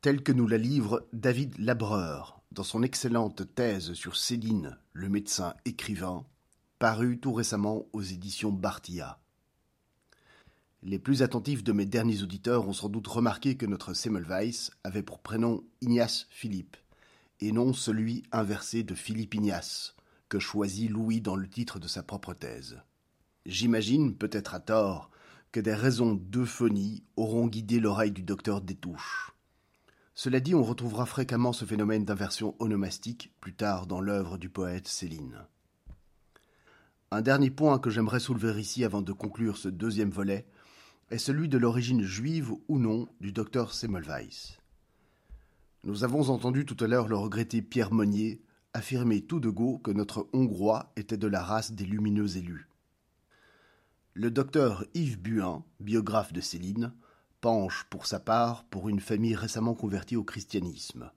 telle que nous la livre David Labreur dans son excellente thèse sur Céline, le médecin écrivain, parue tout récemment aux éditions Bartia. Les plus attentifs de mes derniers auditeurs ont sans doute remarqué que notre Semmelweis avait pour prénom Ignace Philippe, et non celui inversé de Philippe Ignace, que choisit Louis dans le titre de sa propre thèse. J'imagine, peut-être à tort, que des raisons d'euphonie auront guidé l'oreille du docteur Détouche. Cela dit, on retrouvera fréquemment ce phénomène d'inversion onomastique plus tard dans l'œuvre du poète Céline. Un dernier point que j'aimerais soulever ici avant de conclure ce deuxième volet est celui de l'origine juive ou non du docteur Semmelweis. Nous avons entendu tout à l'heure le regretté Pierre Monnier affirmer tout de go que notre Hongrois était de la race des lumineux élus. Le docteur Yves Buin, biographe de Céline, penche pour sa part pour une famille récemment convertie au christianisme.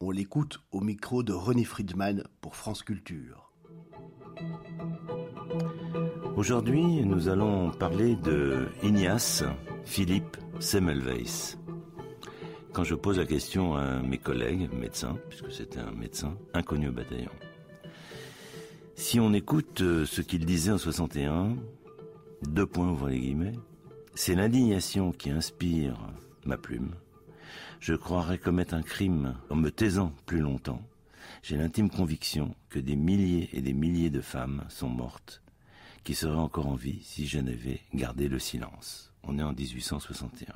On l'écoute au micro de René Friedman pour France Culture. Aujourd'hui, nous allons parler de Ignace Philippe Semmelweis. Quand je pose la question à mes collègues médecins, puisque c'était un médecin inconnu au bataillon, si on écoute euh, ce qu'il disait en 61, deux points ouvrez les guillemets, c'est l'indignation qui inspire ma plume. Je croirais commettre un crime en me taisant plus longtemps. J'ai l'intime conviction que des milliers et des milliers de femmes sont mortes, qui seraient encore en vie si je n'avais gardé le silence. On est en 1861.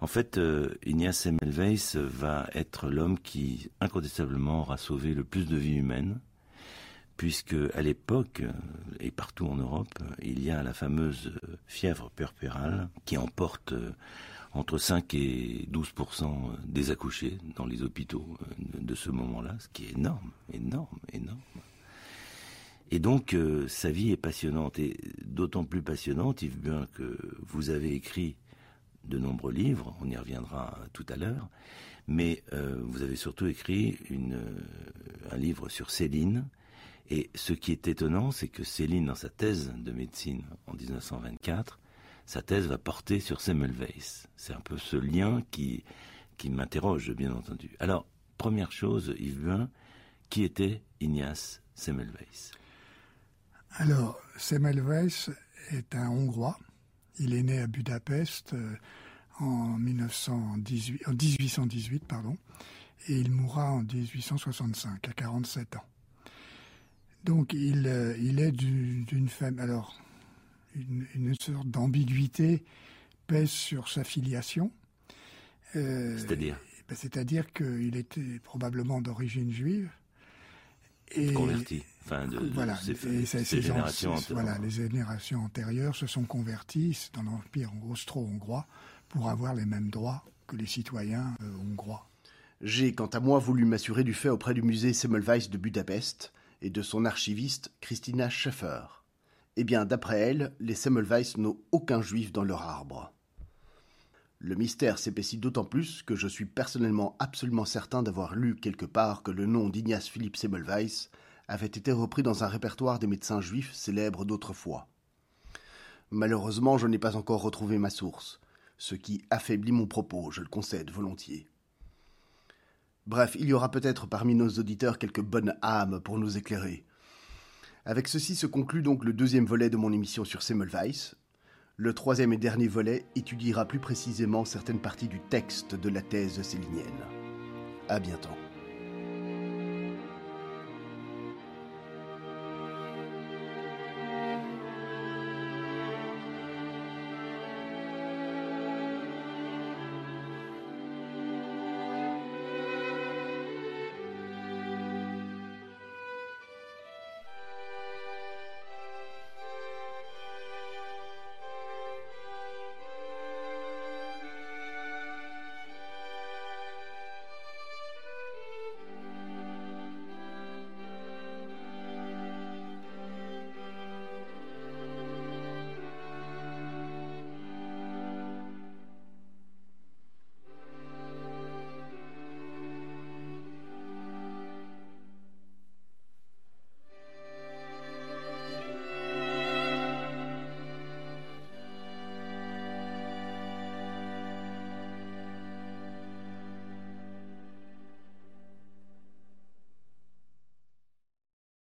En fait, euh, Ignace Semmelweis va être l'homme qui incontestablement aura sauvé le plus de vies humaines, puisque à l'époque et partout en Europe, il y a la fameuse fièvre puerpérale qui emporte euh, entre 5 et 12% des accouchés dans les hôpitaux euh, de ce moment-là, ce qui est énorme, énorme, énorme. Et donc euh, sa vie est passionnante et d'autant plus passionnante, Yves Buin, que vous avez écrit de nombreux livres, on y reviendra tout à l'heure, mais vous avez surtout écrit un livre sur Céline, et ce qui est étonnant, c'est que Céline, dans sa thèse de médecine en 1924, sa thèse va porter sur Semmelweis. C'est un peu ce lien qui, qui m'interroge, bien entendu. Alors, première chose, Yves Buin, qui était Ignace Semmelweis Alors, Semmelweis est un Hongrois. Il est né à Budapest euh, en, 1918, en 1818, pardon, et il mourra en 1865, à 47 ans. Donc il, euh, il est d'une femme. Alors, une, sorte d'ambiguïté pèse sur sa filiation. Euh, C'est-à-dire ben, C'est-à-dire qu'il était probablement d'origine juive. Et, converti. Enfin, de, voilà, générations voilà, les générations antérieures se sont converties dans l'Empire austro-hongrois pour avoir les mêmes droits que les citoyens euh, hongrois. J'ai, quant à moi, voulu m'assurer du fait auprès du musée Semmelweis de Budapest, et de son archiviste Christina Schaeffer. Eh bien, d'après elle, les Semmelweis n'ont aucun juif dans leur arbre. Le mystère s'épaissit d'autant plus que je suis personnellement absolument certain d'avoir lu quelque part que le nom d'Ignace Philippe Semmelweis avait été repris dans un répertoire des médecins juifs célèbres d'autrefois. Malheureusement, je n'ai pas encore retrouvé ma source, ce qui affaiblit mon propos, je le concède volontiers. Bref, il y aura peut-être parmi nos auditeurs quelques bonnes âmes pour nous éclairer. Avec ceci se conclut donc le deuxième volet de mon émission sur Semmelweis. Le troisième et dernier volet étudiera plus précisément certaines parties du texte de la thèse célinienne. À bientôt.